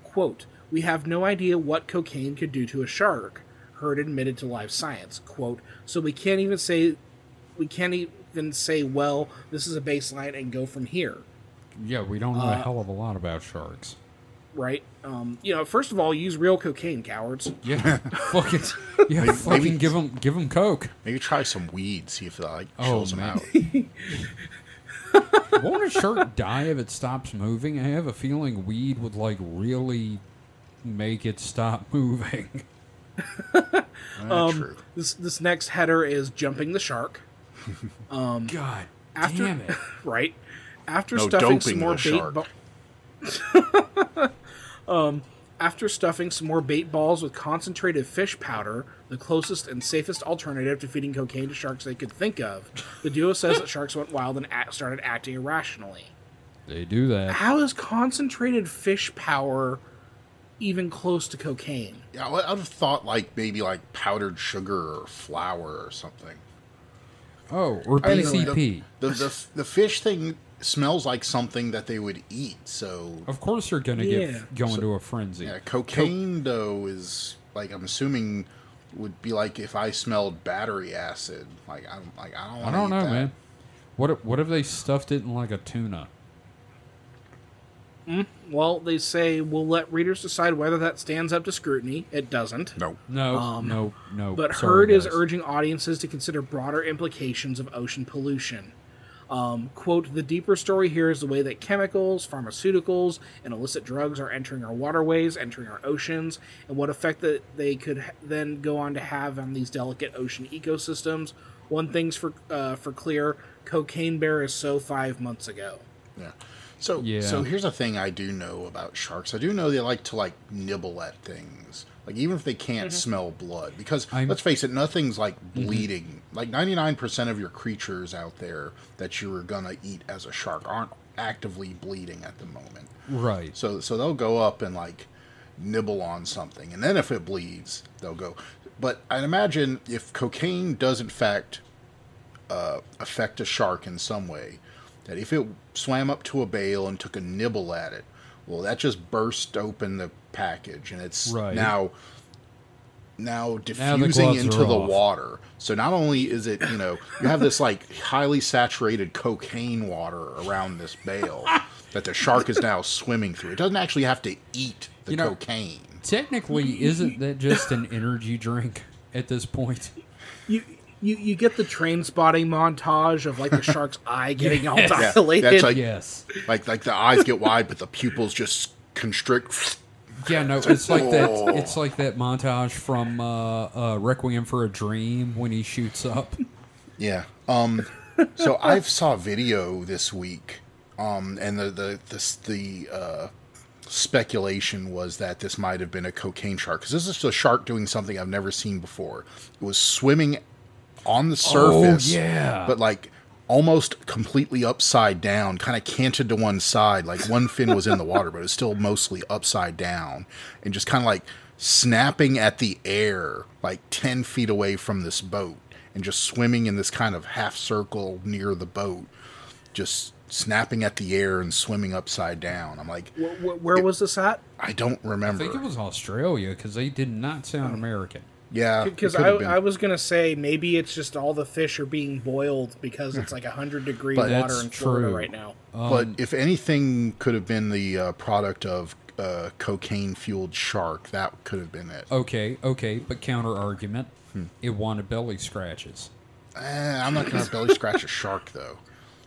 Quote, We have no idea what cocaine could do to a shark, Hird admitted to Live Science. Quote, so we can't even say we can't even say, well, this is a baseline and go from here. Yeah, we don't know a uh, hell of a lot about sharks. Right? Um, you know, first of all, use real cocaine, cowards. Yeah, fucking, yeah, fucking maybe- give them, give them coke. Maybe try some weed, see if that like Oh, chills them out. Won't a shark die if it stops moving? I have a feeling weed would like really make it stop moving. Um, true. This this next header is jumping the shark. Um, God After, damn it! right? After No stuffing some more the bait shark. Ba- um, after stuffing some more bait balls with concentrated fish powder, the closest and safest alternative to feeding cocaine to sharks they could think of, the duo says that sharks went wild and act, started acting irrationally. They do that. How is concentrated fish power even close to cocaine? Yeah, I would have thought like maybe like powdered sugar or flour or something. Oh, or I mean, PCP. The, the the the fish thing smells like something that they would eat. So Of course, they're gonna Yeah. get go into a frenzy. yeah, cocaine though is like I'm assuming would be like if I smelled battery acid. Like I'm like I don't. I don't know, that. man. What if, what if they stuffed it in like a tuna? Mm, Well, they say we'll let readers decide whether that stands up to scrutiny. It doesn't. No. No, no, no. Um, But Sorry, Hird is urging audiences to consider broader implications of ocean pollution. Um, quote, the deeper story here is the way that chemicals, pharmaceuticals, and illicit drugs are entering our waterways, entering our oceans, and what effect that they could then go on to have on these delicate ocean ecosystems. One thing's for uh, for clear: cocaine bear is so five months ago. Yeah. So Yeah. so here's a thing I do know about sharks. I do know they like to like nibble at things. Like even if they can't smell blood because I'm- let's face it, nothing's like bleeding. Like 99% of your creatures out there that you're going to eat as a shark aren't actively bleeding at the moment. right. So so they'll go up and like nibble on something, and then if it bleeds, they'll go. But I'd imagine if cocaine does in fact uh, affect a shark in some way, that if it swam up to a bale and took a nibble at it, well, that just burst open the package, and it's Right. now now Now the diffusing gloves into the off. water. So not only is it, you know, you have this like highly saturated cocaine water around this bale that the shark is now swimming through. It doesn't actually have to eat the You know- cocaine. Technically, isn't that just an energy drink at this point? You you, you get the train spotting montage of like the shark's eye getting all Yes. dilated. that's like- Yes. Like like the eyes get wide, but the pupils just constrict. Yeah, no, it's like that. It's like that montage from uh, uh, Requiem for a Dream when he shoots up. Yeah. Um. So I saw a video this week. Um. And the the this the uh, speculation was that this might have been a cocaine shark because this is a shark doing something I've never seen before. It was swimming on the oh, surface. yeah. But like almost completely upside down, kind of canted to one side. Like one fin was in the water, but it was still mostly upside down, and just kind of like snapping at the air, like ten feet away from this boat, and just swimming in this kind of half circle near the boat, just snapping at the air and swimming upside down. I'm like, Wh- wh- where was this at? I don't remember. I think it was Australia because they did not sound oh. American. Yeah, Because I. I was gonna say maybe it's just all the fish are being boiled because it's like hundred degree water in Florida true. right now. but if anything could have been the uh, product of uh, cocaine fueled shark, that could have been it. Okay, okay, but counter argument, it wanted belly scratches. Eh, I'm not gonna belly scratch a shark though.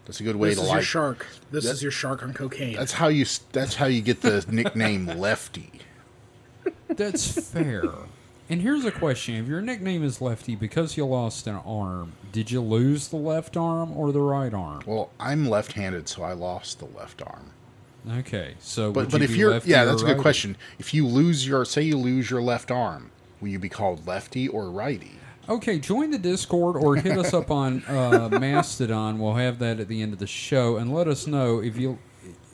That's a good way This to is like. your shark. This That- is your shark on cocaine. That's how you. That's how you get the nickname Lefty. That's fair. And here's a question: If your nickname is Lefty because you lost an arm, did you lose the left arm or the right arm? Well, I'm left-handed, so I lost the left arm. Okay, so But but you if you're yeah, that's a good question. If you lose your say you lose your left arm, Will you be called lefty or righty? Okay, join the Discord or hit us up on uh, Mastodon. We'll have that at the end of the show, and let us know if you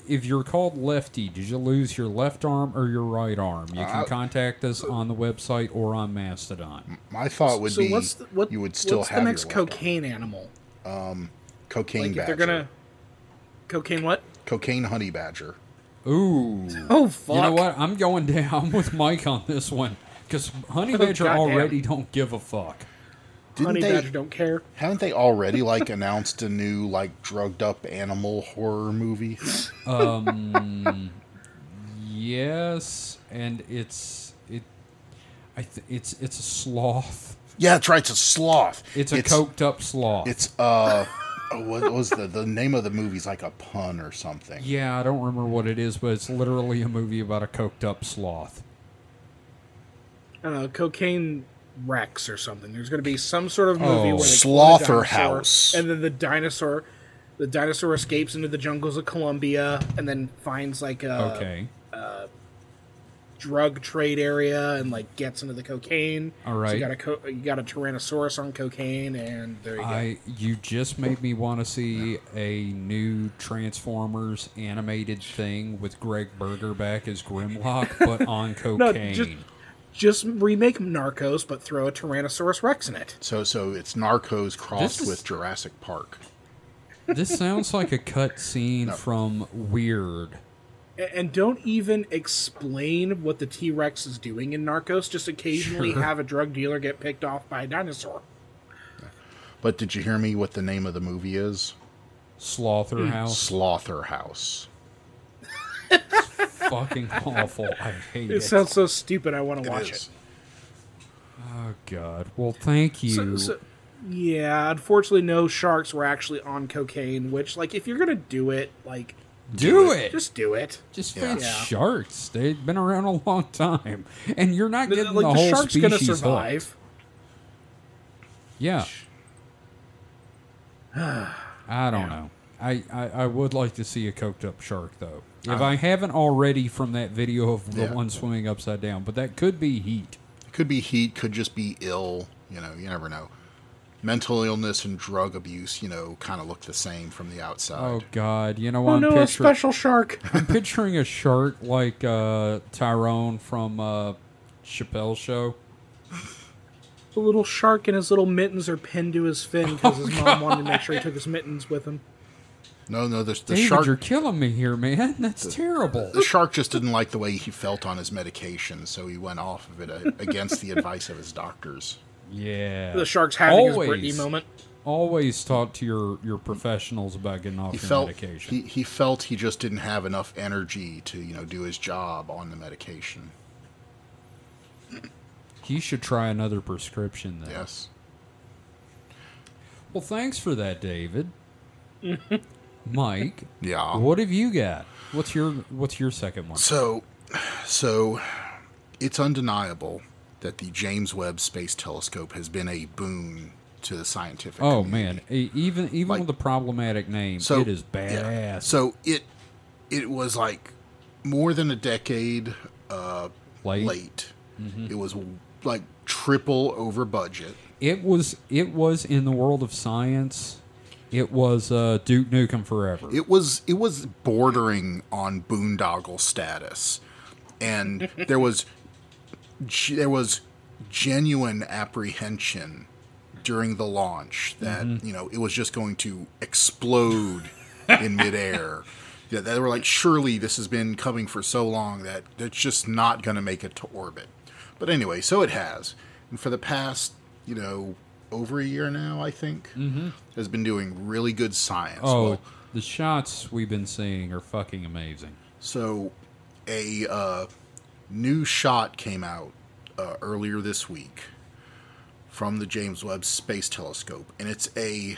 if you're called lefty. Did you lose your left arm or your right arm? You can Uh, contact us on the website or on Mastodon. My thought would so be what's the, what, you would still what's have the next your left arm. cocaine animal? cocaine Like badger. they're gonna cocaine what? cocaine honey badger. Ooh. Oh fuck! You know what? I'm going down with Mike on this one because Honey Oh, Badger goddamn. already don't give a fuck. Didn't Honey they? badger don't care. Haven't they already like announced a new like drugged up animal horror movie? Um, yes, and it's it. I th- it's it's a sloth. Yeah, that's right. It's a sloth. It's a coked up sloth. It's uh, oh, what was the the name of the movie's like a pun or something? yeah, I don't remember what it is, but it's literally a movie about a coked up sloth. I don't know, cocaine Rex or something. There's going to be some sort of movie Oh. where a Slaughterhouse. and then the dinosaur, the dinosaur escapes into the jungles of Colombia, and then finds like a Okay, drug trade area and like gets into the cocaine. All right, So you got a co- you got a Tyrannosaurus on cocaine, and there you go. I you just made me want to see a new Transformers animated thing with Gregg Berger back as Grimlock, but on cocaine. just- Just remake Narcos, but throw a Tyrannosaurus Rex in it. So so it's Narcos crossed is- with Jurassic Park. This sounds like a cut scene from Weird. And don't even explain what the T Rex is doing in Narcos. Just occasionally Sure. have a drug dealer get picked off by a dinosaur. But did you hear me? What the name of the movie is? Slaughterhouse. Slaughterhouse. Fucking awful. I hate It it. sounds so stupid. I want to watch It it. is. Oh God. Well, thank you. So, so, yeah, unfortunately, no sharks were actually on cocaine. Which, like, if you're gonna do it, like, Do it. just do it. Just Yeah. Yeah. sharks. They've been around a long time, and you're not getting like the the whole shark's species gonna hooked. survive. Yeah. I don't know. I, I, I would like to see a coked up shark though. If I haven't already from that video of the Yeah. one swimming upside down, but that could be heat. It could be heat, could just be ill. You know, you never know. Mental illness and drug abuse, you know, kind of look the same from the outside. Oh God! You know Oh I'm no, a picturing special shark. I'm picturing a shark like uh, Tyrone from uh, Chappelle Show. the little shark and his little mittens are pinned to his fin because his mom wanted to make sure he took his mittens with him. No, no, the, the David, shark. you're killing me here, man. That's terrible. The shark just didn't like the way he felt on his medication, so he went off of it uh, against the advice of his doctors. Yeah. The shark's having Always. his Britney moment. Always talk to your, your professionals about getting off He your felt medication. he, he felt he just didn't have enough energy to you know do his job on the medication. He should try another prescription then. Yes. Well, thanks for that, David. Mike, Yeah. what have you got? What's your What's your second one? So, so it's undeniable that the James Webb Space Telescope has been a boon to the scientific. Oh community. man, even even Like- with the problematic name, So it is yeah. badass. So it it was like more than a decade uh, Late. late. It was like triple over budget. It was it was in the world of science. It was uh, Duke Nukem forever. It was it was bordering on boondoggle status, and there was there was genuine apprehension during the launch that you know it was just going to explode in midair. Yeah, they were like, surely this has been coming for so long that it's just not going to make it to orbit. But anyway, so it has, and for the past you know over a year now, I think, has been doing really good science. oh, Well, the shots we've been seeing are fucking amazing. so, a uh, new shot came out uh, earlier this week from the James Webb Space Telescope, and it's a.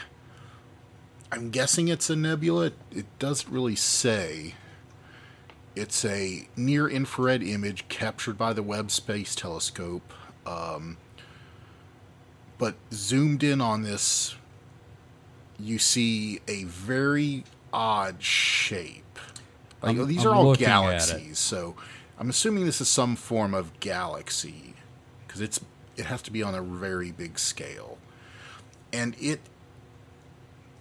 I'm guessing it's a nebula. It doesn't really say. It's a near infrared image captured by the Webb Space Telescope. Um, but zoomed in on this, you see a very odd shape. Like, I'm these are all galaxies, so I'm assuming this is some form of galaxy because it's it has to be on a very big scale, and it.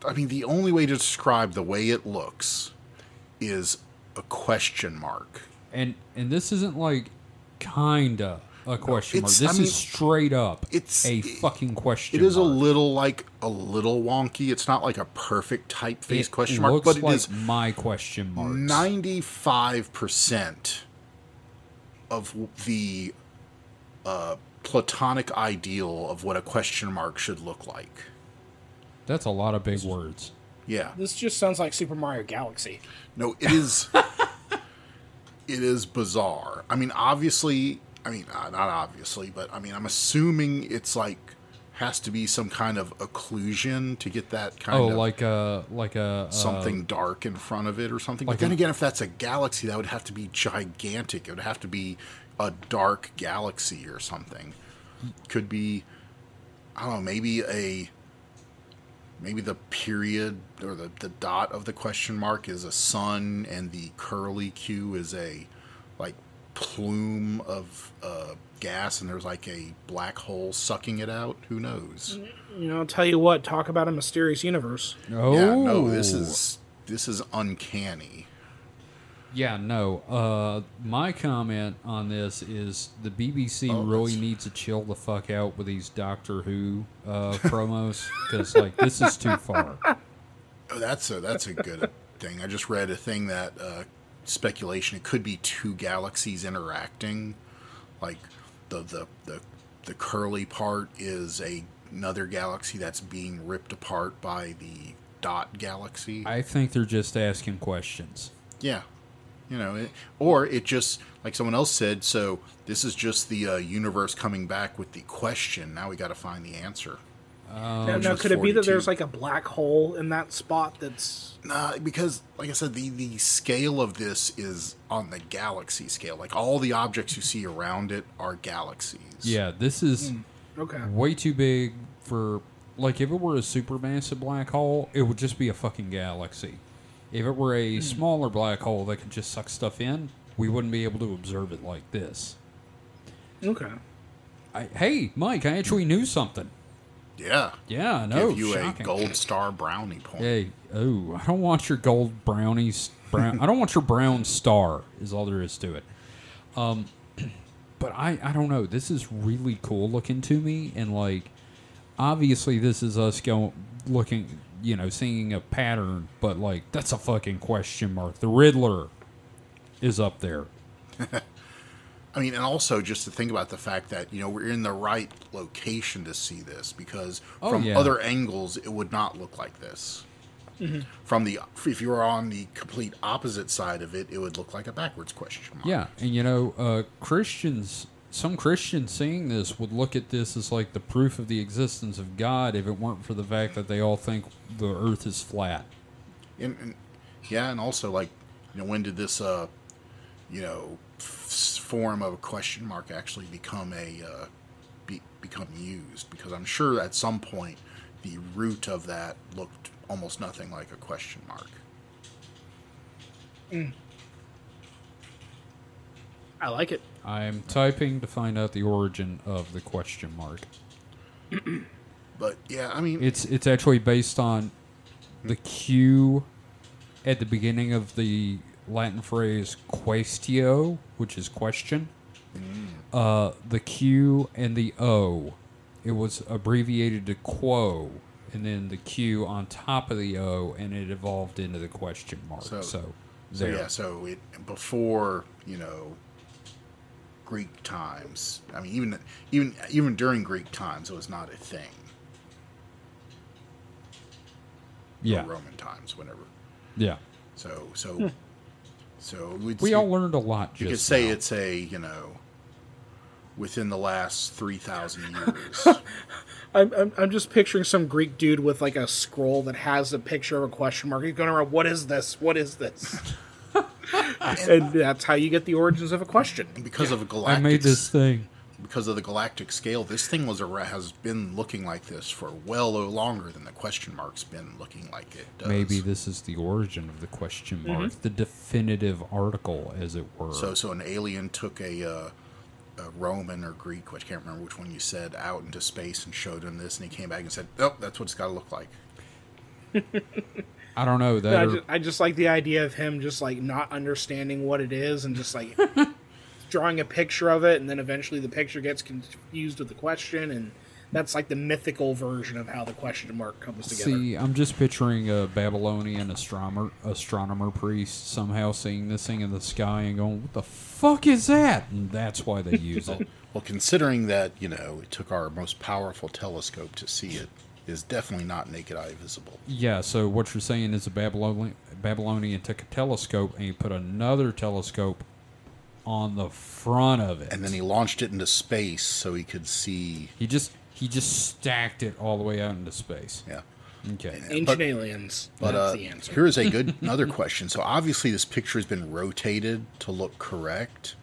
I mean, the only way to describe the way it looks is a question mark. And and this isn't like kinda a question mark. it's- This I mean, is straight up it's- a it- fucking question. It is a mark. little like a little wonky. It's not like a perfect typeface It question mark, looks but it like is my question marks. ninety-five percent of the uh, platonic ideal of what a question mark should look like. That's a lot of big words. Yeah. This just sounds like Super Mario Galaxy. No, it is. it is bizarre. I mean, obviously. I mean, uh, not obviously, but I mean, I'm assuming it's like has to be some kind of occlusion to get that kind Oh, of like a like a uh, something dark in front of it or something. like but then an- again, if that's a galaxy, that would have to be gigantic. It would have to be a dark galaxy or something. Could be, I don't know, maybe a maybe the period or the, the dot of the question mark is a sun and the curly Q is a plume of uh, gas and there's like a black hole sucking it out. Who knows? You know, I'll tell you what, talk about a mysterious universe. Oh, Yeah, no, this is this is uncanny. Yeah, no. Uh, my comment on this is the BBC Oh, really that's- needs to chill the fuck out with these Doctor Who uh, promos because like this is too far. Oh, that's a that's a good thing. I just read a thing that uh, speculation it could be two galaxies interacting, like the the the, the curly part is a, another galaxy that's being ripped apart by the dot galaxy. I think they're just asking questions. yeah, you know, it, or it just like someone else said. So this is just the uh, universe coming back with the question. Now we got to find the answer. Oh, now, now could it be that there's like a black hole in that spot that's. Nah, because like I said, the the scale of this is on the galaxy scale. Like all the objects you see around it are galaxies. Yeah, this is hmm, Okay. way too big for like if it were a supermassive black hole, it would just be a fucking galaxy. If it were a hmm. smaller black hole that could just suck stuff in, we wouldn't be able to observe it like this. Okay. I, hey, Mike, I actually knew something. Yeah. Yeah, no, Give you shocking. a gold star brownie point. Hey, oh, I don't want your gold brownies. Brown. I don't want your brown star. Is all there is to it. Um, but I, I don't know. This is really cool looking to me, and like, obviously, this is us going looking, you know, seeing a pattern. But like, that's a fucking question mark. The Riddler is up there. I mean, and also just to think about the fact that you know we're in the right location to see this because Oh, from yeah. other angles it would not look like this. From the if you were on the complete opposite side of it, it would look like a backwards question mark. Yeah, and you know, uh, Christians, some Christians seeing this would look at this as like the proof of the existence of God if it weren't for the fact that they all think the earth is flat. and, and yeah, and also like you know when did this uh you know f- form of a question mark actually become a uh, be, become used? Because I'm sure at some point the root of that looked almost nothing like a question mark. I like it. I'm typing to find out the origin of the question mark. But yeah, I mean, It's it's actually based on the Q at the beginning of the Latin phrase quaestio, which is question. Uh, the Q and the O, it was abbreviated to quo, and then the Q on top of the O, and it evolved into the question mark. So, So- there. So yeah, so it before you know Greek times. I mean, even even even during Greek times, it was not a thing. Or yeah, Roman times, whenever. yeah. So so so we'd, We you, all learned a lot. You could say now. it's a you know within the last three thousand years. I'm, I'm, I'm just picturing some Greek dude with like a scroll that has a picture of a question mark. He's going around, what is this? What is this? and that's how you get the origins of a question. because of a galactic I made this thing. Because of the galactic scale, this thing was a, has been looking like this for well longer than the question mark's been looking like it does. Maybe this is the origin of the question mark, the definitive article, as it were. So, so an alien took a uh, a Roman or Greek, which I can't remember which one you said, out into space and showed him this, and he came back and said, "Oh, that's what it's got to look like." I don't know that. I just, I just like the idea of him just like not understanding what it is and just like drawing a picture of it, and then eventually the picture gets confused with the question, and that's like the mythical version of how the question mark comes together. See, I'm just picturing a Babylonian astronomer astronomer priest somehow seeing this thing in the sky and going, "What the fuck is that?" And that's why they use it. Well, considering that you know it took our most powerful telescope to see it, is definitely not naked eye visible. Yeah. So what you're saying is a Babylonian Babylonian took a telescope and he put another telescope on the front of it, And then he launched it into space so he could see. he just he just stacked it all the way out into space. Yeah. Okay. Ancient but- aliens. But that's uh, the answer. here's a good another question. So obviously this picture has been rotated to look correct.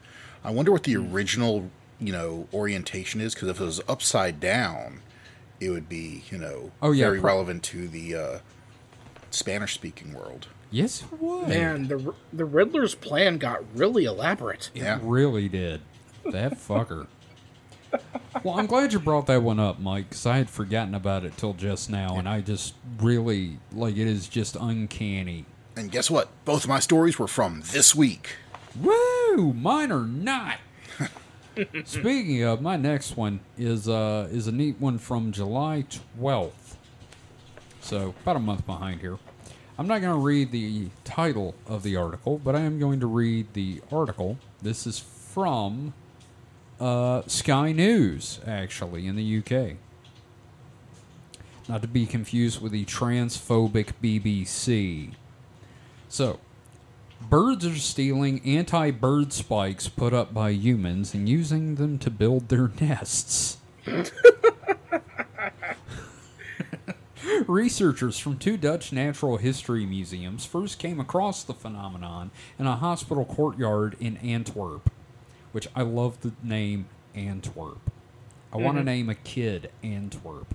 I wonder what the Hmm. original, you know, orientation is because if it was upside down, it would be, you know, Oh, yeah, very pro- relevant to the uh, Spanish speaking world. Yes, it would. Man, the the Riddler's plan got really elaborate. It Yeah. really did. That fucker. well, I'm glad you brought that one up, Mike, because I had forgotten about it till just now, and I just really like it is just uncanny. And guess what? Both of my stories were from this week. Woo! Mine are not. Speaking of, my next one is uh is a neat one from July 12th. So about a month behind here. I'm not going to read the title of the article, but I am going to read the article. This is from uh, Sky News, actually, in the UK. Not to be confused with the transphobic BBC. So, Birds are stealing anti bird spikes put up by humans and using them to build their nests. Researchers from two Dutch natural history museums first came across the phenomenon in a hospital courtyard in Antwerp, which I love the name Antwerp. I want to name a kid Antwerp.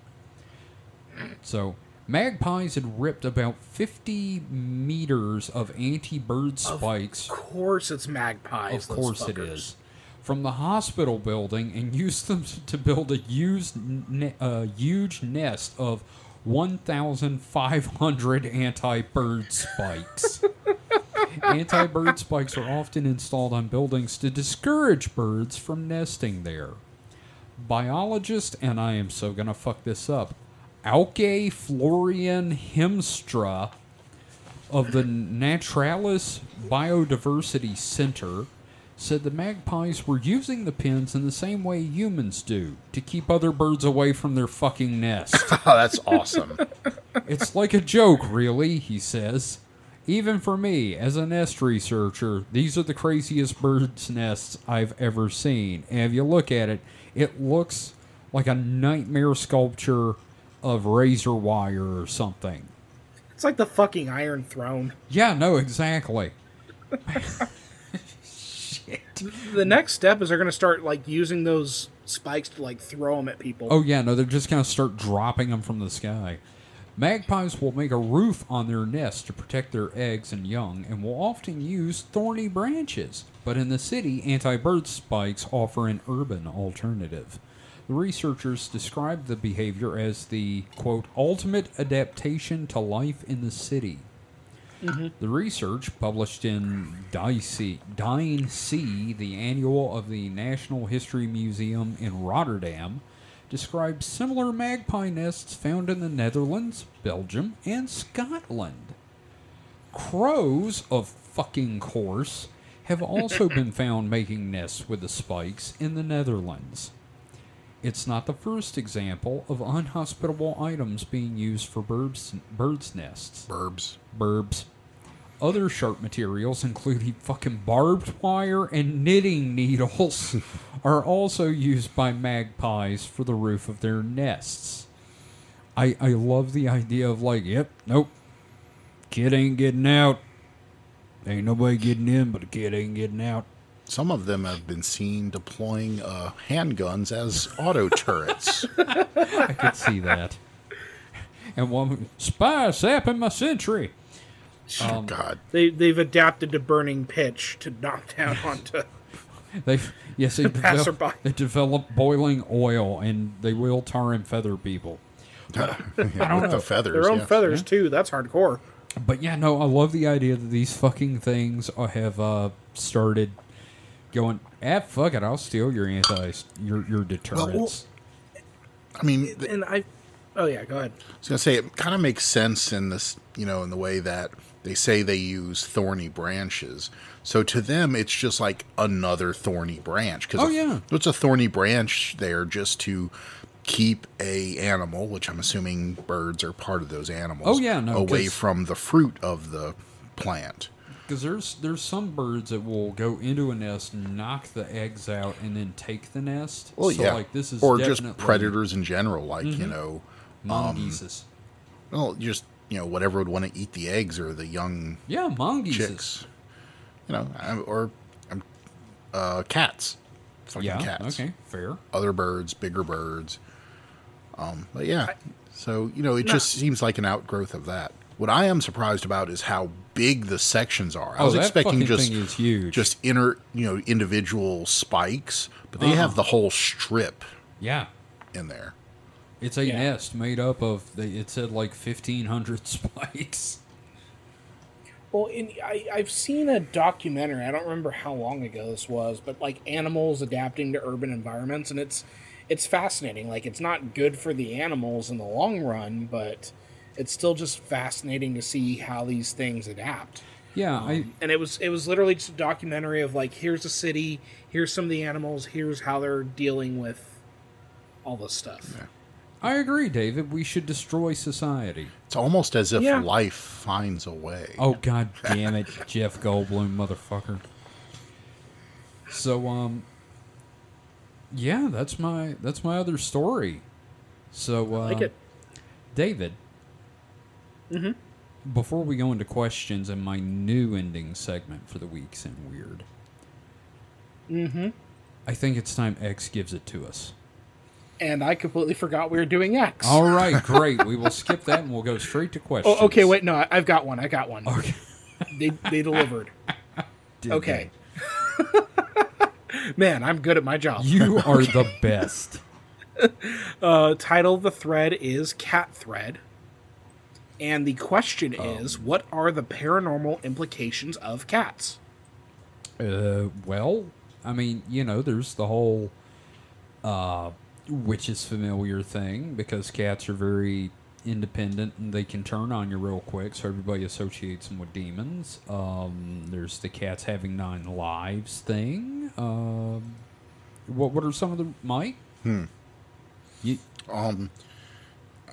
So, magpies had ripped about 50 meters of anti bird spikes. Of course, it's magpies. Of course it is. From the hospital building and used them to build a used ne- uh, huge nest of 1,500 anti bird spikes. anti bird spikes are often installed on buildings to discourage birds from nesting there. Biologist, and I am so gonna fuck this up, Auke Florian Hiemstra of the Naturalis Biodiversity Center said the magpies were using the pins in the same way humans do to keep other birds away from their fucking nest. Oh, that's awesome. it's like a joke, really, he says. Even for me, as a nest researcher, these are the craziest birds' nests I've ever seen. And if you look at it, it looks like a nightmare sculpture of razor wire or something. It's like the fucking Iron Throne. Yeah, no, exactly. The next step is they're going to start like using those spikes to like throw them at people. Oh yeah, no, they're just gonna start dropping them from the sky. Magpies will make a roof on their nest to protect their eggs and young, and will often use thorny branches. But in the city, anti-bird spikes offer an urban alternative. The researchers described the behavior as the quote ultimate adaptation to life in the city. Mm-hmm. The research, published in Dicey, Deinsea, the annual of the National History Museum in Rotterdam, describes similar magpie nests found in the Netherlands, Belgium, and Scotland. Crows, of fucking course, have also been found making nests with the spikes in the Netherlands. It's not the first example of unhospitable items being used for birds, birds' nests Burbs. burbs. Other sharp materials, including fucking barbed wire and knitting needles, are also used by magpies for the roof of their nests. I I love the idea of like, yep, nope, kid ain't getting out. Ain't nobody getting in, but the kid ain't getting out. Some of them have been seen deploying uh, handguns as auto turrets. I could see that. And one spy sapping my sentry. Oh God. They they've adapted to burning pitch to knock down onto They yes, they develop, they develop boiling oil and they will tar and feather people. Yeah, don't with know. the feathers. Their own yeah. feathers too. That's hardcore. But yeah, no, I love the idea that these fucking things are- have uh, started going. Ah, fuck it, I'll steal your anti your your deterrents. I mean, And I, oh yeah, go ahead. I was gonna say it kind of makes sense in this, you know, in the way that they say they use thorny branches. So to them, it's just like another thorny branch. Cause Oh, yeah. it's a thorny branch there just to keep a animal, which I'm assuming birds are part of those animals. Oh, yeah, no, away from the fruit of the plant. Because there's there's some birds that will go into a nest, knock the eggs out, and then take the nest. Well, so yeah, like this is or just Mm-hmm. predators in general, like you know, mongooses. well, just you know, whatever would want to eat the eggs or the young yeah, mongooses. chicks, you know, or um, uh, cats, fucking Yeah. cats, Okay. Fair. other birds, bigger birds. Um, but yeah, so you know, it just seems like an outgrowth of that. What I am surprised about is how big the sections are. I Oh, was that expecting just thing is huge. just inner, you know, individual spikes, but they Uh-uh. have the whole strip Yeah. in there. It's a Yeah. nest made up of. they- It said like fifteen hundred spikes. Well, in, I, I've seen a documentary. I don't remember how long ago this was, but like animals adapting to urban environments, and it's it's fascinating. Like it's not good for the animals in the long run, but it's still just fascinating to see how these things adapt. Yeah. I. Um, and it was it was literally just a documentary of like here's a city, here's some of the animals, here's how they're dealing with all this stuff. I agree, David. We should destroy society. It's almost as if Yeah. life finds a way. Oh god damn it, Jeff Goldblum, motherfucker. So um Yeah, that's my that's my other story. So uh like it. David. Mm-hmm. Before we go into questions and my new ending segment for the weeks in weird. Mm-hmm. I think it's time X gives it to us. And I completely forgot we were doing X. All right, great. we will skip that and we'll go straight to questions. Oh, okay, wait, no, I- I've got one. I got one. Okay. They they delivered. Did Okay. Man, I'm good at my job. You are the best. Uh, title of the thread is Cat Thread. And the question Oh. is what are the paranormal implications of cats? Uh, well, I mean, you know, there's the whole uh, which is familiar thing because cats are very independent and they can turn on you real quick, so everybody associates them with demons. Um, there's the cats having nine lives thing. Um, what what are some of the Mike? Hmm. You, Um,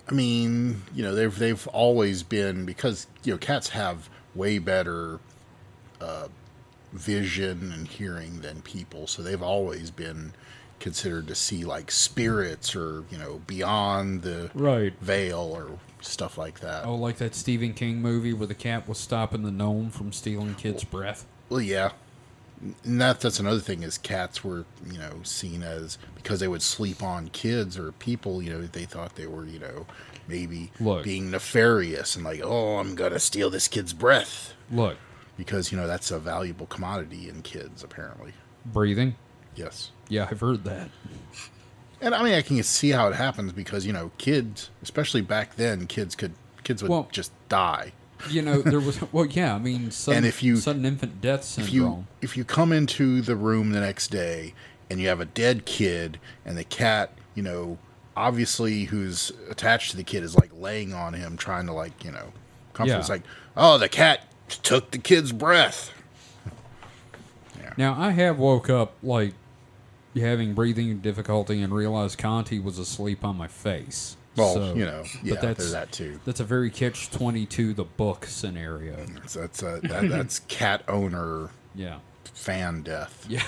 I mean, you know, they've they've always been because you know cats have way better uh, vision and hearing than people, so they've always been considered to see like spirits or you know beyond the Right. veil or stuff like that. oh, like that Stephen King movie where the cat was stopping the gnome from stealing kids' breath. Well, yeah. And that that's another thing is cats were, you know, seen as because they would sleep on kids or people, you know, they thought they were, you know, maybe Look. being nefarious and like, oh, I'm gonna steal this kid's breath Look, because you know that's a valuable commodity in kids apparently. breathing. Yes. Yeah, I've heard that. And I mean, I can see how it happens because you know, kids, especially back then, kids could kids would Well- just die. You know, there was well, yeah. I mean, sudden, And if you- sudden infant death syndrome. if you if you come into the room the next day and you have a dead kid and the cat you know obviously who's attached to the kid is like laying on him trying to like you know comfort Yeah. it's like oh the cat took the kid's breath Now I have woke up like having breathing difficulty and realized Conti was asleep on my face. well So- you know but yeah that's there's that too that's a very catch twenty two the book scenario. so that's a, that, that's cat owner Yeah, fan death yeah.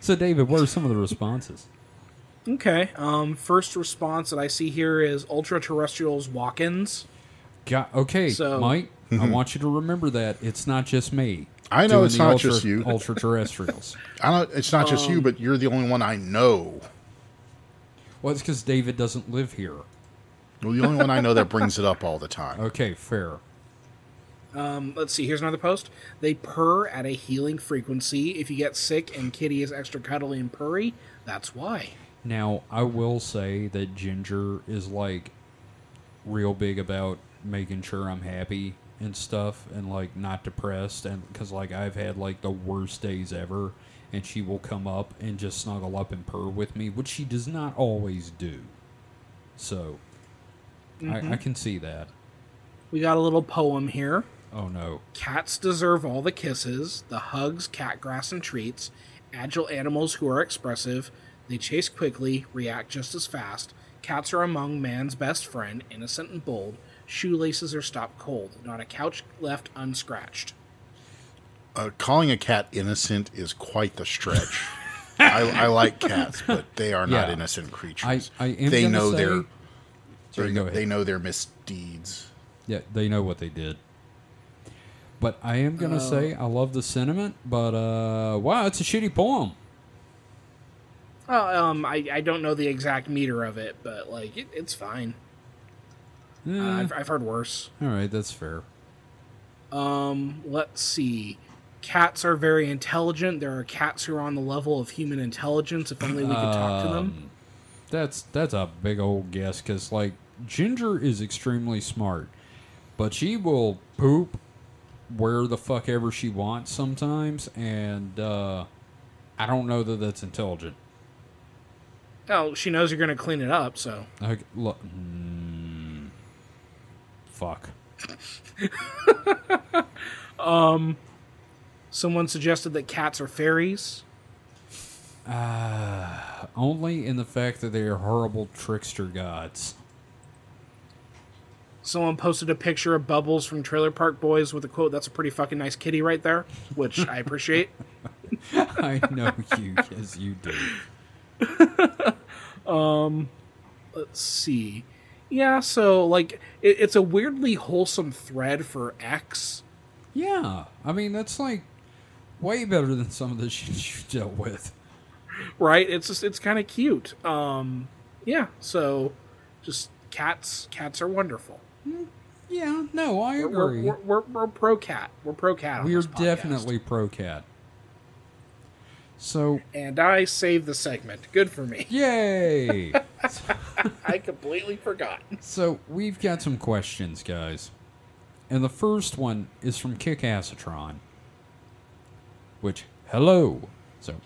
so David, what are some of the responses? Okay. Um, first response that I see here is ultra terrestrials walk ins. Got, okay, So- Mike. I want you to remember that it's not just me. I know it's not ultra, just you. Ultra terrestrials. I don't it's not just Um, you but you're the only one I know well, it's because David doesn't live here. well the only one I know that brings it up all the time Okay, fair. Um, let's see. Here's another post. They purr at a healing frequency. If you get sick and Kitty is extra cuddly and purry, that's why. Now, I will say that Ginger is like real big about making sure I'm happy and stuff and like not depressed and cuz like I've had like the worst days ever and she will come up and just snuggle up and purr with me, which she does not always do. So, I, I mm-hmm. can see that. We got a little poem here. Oh no. Cats deserve all the kisses, the hugs, cat grass, and treats. Agile animals who are expressive. They chase quickly, react just as fast. Cats are among man's best friend, innocent and bold. Shoelaces are stopped cold, not a couch left unscratched. Uh, calling a cat innocent is quite the stretch. I, I like cats, but they are not Yeah. innocent creatures. I- I am they know say- their Sorry, they, know, they know their misdeeds. Yeah, they know what they did. But I am gonna say I love the sentiment, but uh wow, it's a shitty poem. Well, um, I, I don't know the exact meter of it, but like it, it's fine. Uh, Eh, I've, I've heard worse. all right, that's fair. Um, let's see. Cats are very intelligent. There are cats who are on the level of human intelligence. If only we could talk to them. Um, That's that's a big old guess because like Ginger is extremely smart, but she will poop where the fuck ever she wants sometimes, and uh, I don't know that that's intelligent. Oh, she knows you're going to clean it up, so. I, look, mm, fuck. Someone suggested that cats are fairies. Only in the fact that they are horrible trickster gods. Someone posted a picture of Bubbles from Trailer Park Boys with a quote, That's a pretty fucking nice kitty right there, which I appreciate. I know you, yes, you do. um, Let's see. Yeah, so, like, it, it's a weirdly wholesome thread for X. Yeah, I mean that's like way better than some of the shit you dealt with. right? It's just it's kind of cute. Um, yeah. So, just cats. Cats are wonderful. Yeah, no, I We're, we're, agree. we're, we're, we're pro cat. We're pro cat. We're this definitely pro cat. So, And I saved the segment. Good for me. yay! I completely forgot. so we've got some questions, guys, and the first one is from Kick Acetron. Which, hello. So,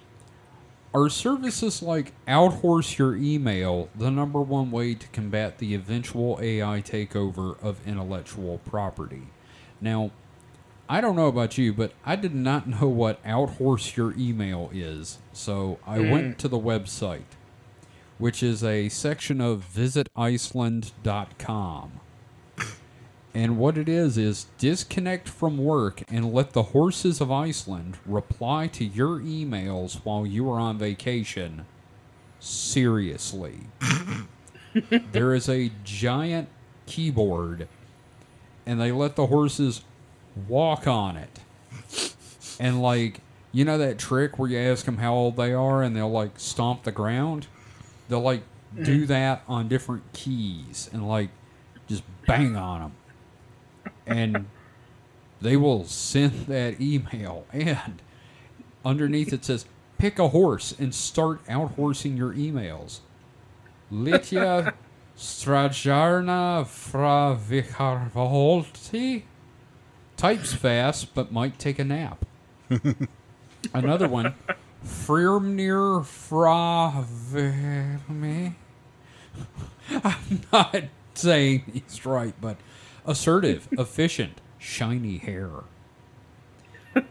are services like Outhorse Your Email the number one way to combat the eventual AI takeover of intellectual property? Now, I don't know about you, but I did not know what Outhorse Your Email is, so I mm. went to the website, which is a section of visiticeland.com. And what it is is disconnect from work and let the horses of Iceland reply to your emails while you are on vacation. Seriously. there is a giant keyboard and they let the horses walk on it. And like, you know that trick where you ask them how old they are and they'll like stomp the ground? They'll like do mm-hmm. that on different keys and like just bang on them and they will send that email and underneath it says pick a horse and start out horsing your emails litya strajarna fra Vicharvolti types fast but might take a nap another one Frirmnir fra me I'm not saying he's right, but assertive, efficient, shiny hair.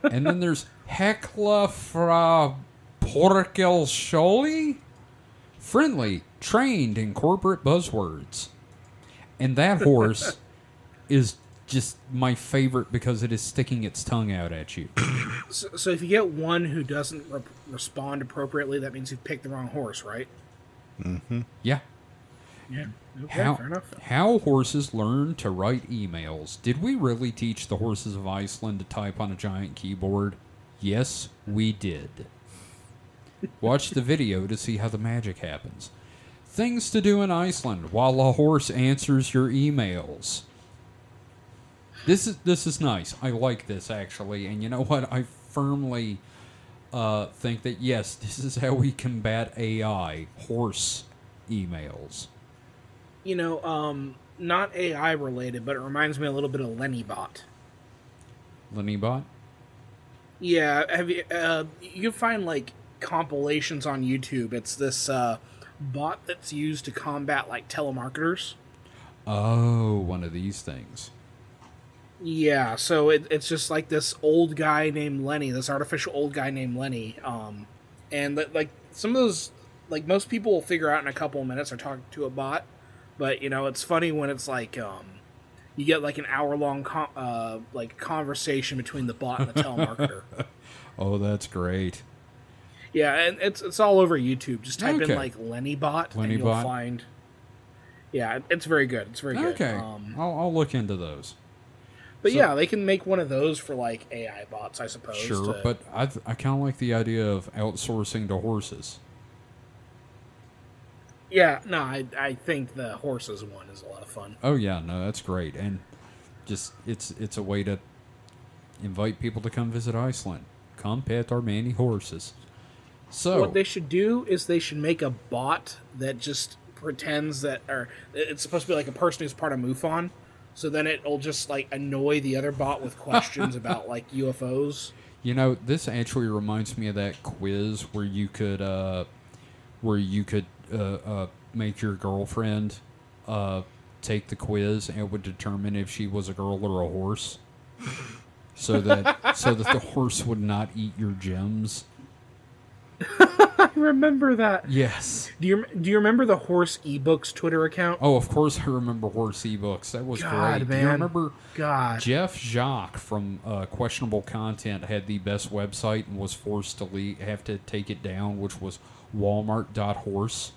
And then there's Hekla fra Porkel Sholi, friendly, trained in corporate buzzwords. And that horse is just my favorite because it is sticking its tongue out at you. So, so if you get one who doesn't re- respond appropriately, that means you picked the wrong horse, right? Mm-hmm. Yeah. Yeah. Okay, How, fair enough. how horses learn to write emails. Did we really teach the horses of Iceland to type on a giant keyboard? Yes, we did. Watch the video to see how the magic happens. Things to do in Iceland while a horse answers your emails. This is this is nice. I like this actually, and you know what? I firmly uh, think that yes, this is how we combat AI horse emails. You know, um, not AI related, but it reminds me a little bit of LennyBot. LennyBot. Yeah, have you? Uh, you find like compilations on YouTube. It's this uh, bot that's used to combat like telemarketers. Oh, one of these things. Yeah, so it, it's just like this old guy named Lenny, this artificial old guy named Lenny, um, and that like some of those, like most people will figure out in a couple of minutes or talk to a bot, but you know it's funny when it's like um, you get like an hour long con- uh, like conversation between the bot and the telemarketer. Oh, that's great. yeah, and it's it's all over YouTube. Just type Okay. in like Lenny bot, Lenny and you'll bot. find. Yeah, it's very good. It's very good. Okay, Um, I'll, I'll look into those. But so- yeah, they can make one of those for like AI bots, I suppose. Sure, to- but I I kind of like the idea of outsourcing to horses. Yeah, no, I I think the horses one is a lot of fun. Oh yeah, no, that's great, and just it's it's a way to invite people to come visit Iceland. Come pet our many horses. So What they should do is they should make a bot that just pretends that, or it's supposed to be like a person who's part of MUFON. So then it'll just like annoy the other bot with questions about like UFOs. you know this actually reminds me of that quiz where you could uh, where you could uh, uh, make your girlfriend uh, take the quiz and it would determine if she was a girl or a horse. So that so that the horse would not eat your gems. I remember that. Yes. Do you do you remember the horse ebooks Twitter account? Oh, of course I remember horse ebooks. That was God, great. Do you remember God. Jeff Jacques from uh, Questionable Content had the best website and was forced to leave, have to take it down, which was Walmart.horse.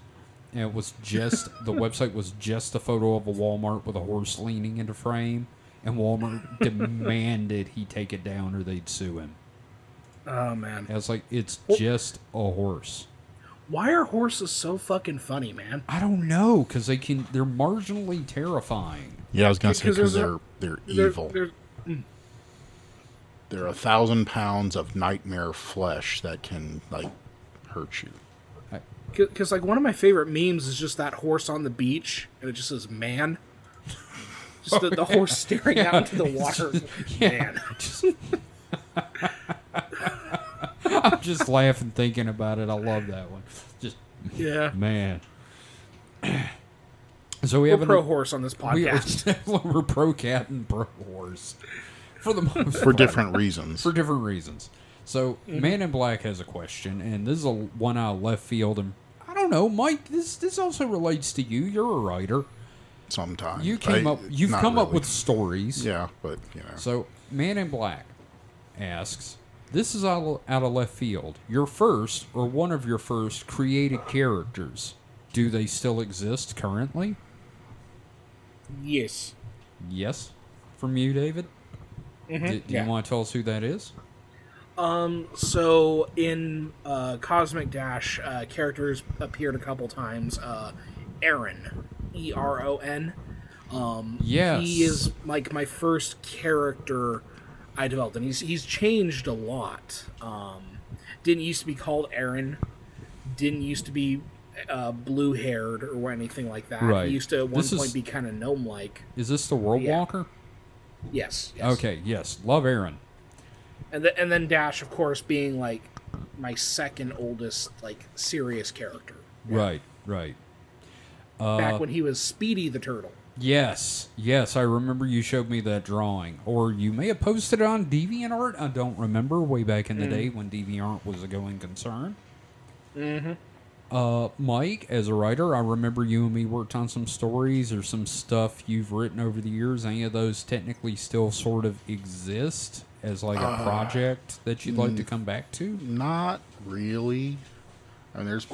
And it was just the website was just a photo of a Walmart with a horse leaning into frame, and Walmart demanded he take it down or they'd sue him. Oh man, I was like, it's just a horse. why are horses so fucking funny, man? I don't know because they can. They're marginally terrifying. Yeah, I was gonna say Because because they're they're, They're- evil. they're- They're a thousand pounds of nightmare flesh that can like hurt you. Because like one of my favorite memes is just that horse on the beach, and it just says "man." Just the, the horse staring out into the water. Man, I'm just laughing thinking about it. I love that one. Just yeah. man. So we We're have pro an, horse on this we are, podcast. we're pro cat and pro horse for the most For part. different reasons. for different reasons. So Mm-hmm. Man in Black has a question, and this is a one out of left field. And I don't know, Mike. This this also relates to you. You're a writer. Sometimes You came I- up. You've not come up with stories. yeah, but you know. So, Man in Black asks, "This is out out of left field. Your first or one of your first created characters. Do they still exist currently?" yes. Yes, from you, David. Do, do Mm-hmm. yeah. you want to tell us who that is? Um, So in uh, Cosmic Dash, uh, characters appeared a couple times. Uh, Eron, E R O N. Um, Yes. he is like my first character I developed, and he's he's changed a lot. Um, didn't used to be called Eron. Didn't used to be uh, blue haired or anything like that. Right. He used to at one This is- point be kind of gnome like. Is this the World Yeah. Walker? Yes, yes. Okay. Yes. Love Eron. and then and then Dash, of course, being like my second oldest like serious character. Right. Right. Uh, Back when he was Speedy the Turtle. Yes, yes, I remember you showed me that drawing, or you may have posted it on DeviantArt. I don't remember. Way back in the day when DeviantArt was a going concern. Mm-hmm. Uh, Mike, as a writer, I remember you and me worked on some stories or some stuff you've written over the years. Any of those technically still sort of exist as like a project that you'd like to come back to? Not really. I mean, there's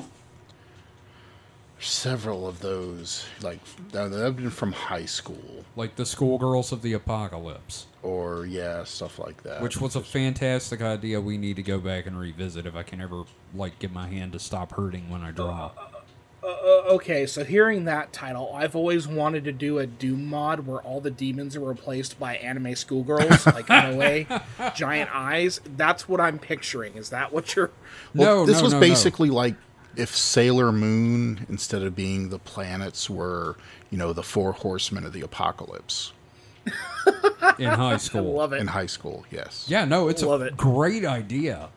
several of those. Like that have been from high school, Like the Schoolgirls of the Apocalypse, or yeah, stuff like that. which was a fantastic idea. We need to go back and revisit if I can ever like get my hand to stop hurting when I draw. Uh, uh, uh, uh okay, so hearing that title, I've always wanted to do a Doom mod where all the demons are replaced by anime schoolgirls, like in a way, giant eyes. That's what I'm picturing. Is that what you're? Well, no, this no, was no, no. basically like if Sailor Moon, instead of being the planets, were you know the four horsemen of the apocalypse in high I school. love it. in high school. Yes. Yeah, no, it's Love a it. great idea.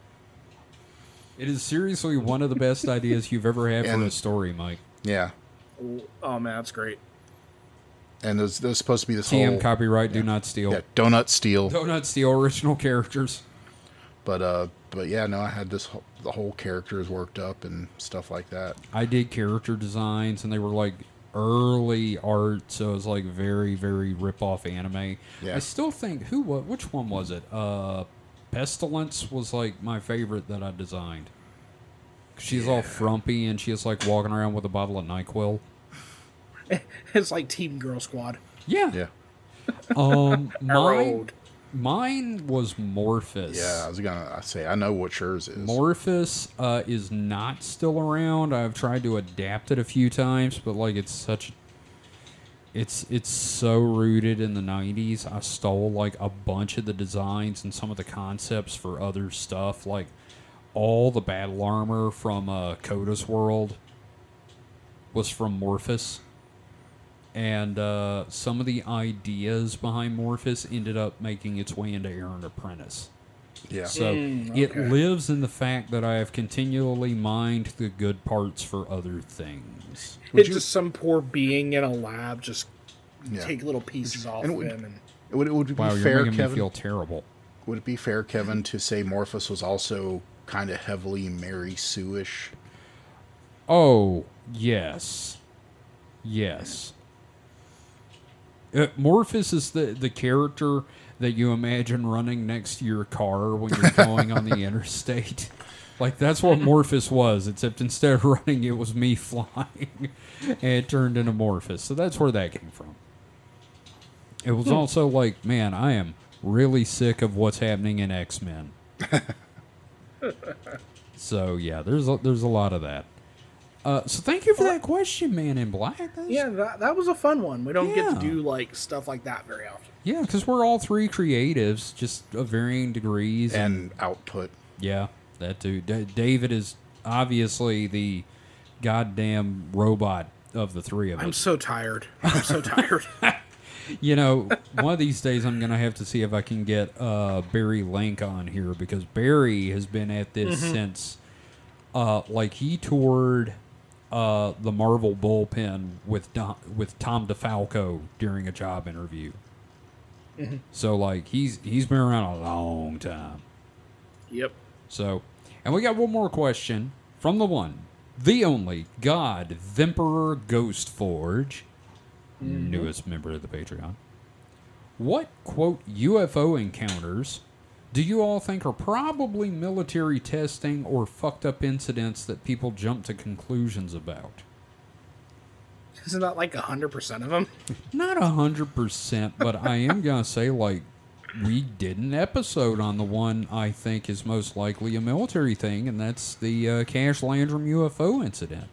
It is seriously one of the best ideas you've ever had for And- a story, Mike. Yeah. Oh man, that's great. And there's, there's supposed to be this TM whole copyright, do not steal. yeah, donut steal. Do not steal original characters. But uh, but yeah, no, I had this whole, the whole characters worked up and stuff like that. I did character designs, and they were like early art, so it was like very, very rip off anime. Yeah. I still think who wa which one was it? Uh, Pestilence was like my favorite that I designed. She's all frumpy and she's like walking around with a bottle of Nyquil. It's like Teen Girl Squad. Yeah. Yeah. Um, mine, Arrowed. Mine was Morphus. Yeah, I was gonna say I know what yours is. Morphus uh, is not still around. I've tried to adapt it a few times, but like it's such it's it's so rooted in the 90s. I stole like a bunch of the designs and some of the concepts for other stuff like all the battle armor from uh, Coda's World was from Morphus. And uh, some of the ideas behind Morphus ended up making its way into Eron Apprentice. yeah. So it lives in the fact that I have continually mined the good parts for other things. Would it's you- just some poor being in a lab just Yeah. take little pieces off and of would- him. And Would it, would it be Wow, you're fair, Kevin? me feel terrible. Would it be fair, Kevin, to say Morphus was also kind of heavily Mary Sue-ish? Oh, yes. Yes. Uh, Morphus is the, the character that you imagine running next to your car when you're going on the interstate. Like, that's what Morphus was, except instead of running, it was me flying. and it turned into Morphus. So that's where that came from. It was also like, man, I am really sick of what's happening in X Men. so, yeah, there's a, there's a lot of that. Uh, so thank you for that question, Man in Black. That's- yeah, that, that was a fun one. We don't get to do like stuff like that very often. Yeah, because we're all three creatives, just of varying degrees. And output. yeah, that too. D- David is obviously the goddamn robot of the three of us. I'm so tired. I'm so tired. You know, one of these days I'm gonna have to see if I can get uh, Barry Lank on here because Barry has been at this since, uh, like he toured uh, the Marvel bullpen with Don, with Tom DeFalco during a job interview. So like he's he's been around a long time. yep. So, and we got one more question from the one, the only God Vemperor Ghost Forge, newest member of the Patreon. What quote UFO encounters do you all think are probably military testing or fucked up incidents that people jump to conclusions about? Isn't that like hundred percent of them? Not a hundred percent, but I am gonna say like we did an episode on the one I think is most likely a military thing, and that's the uh, Cash Landrum UFO incident.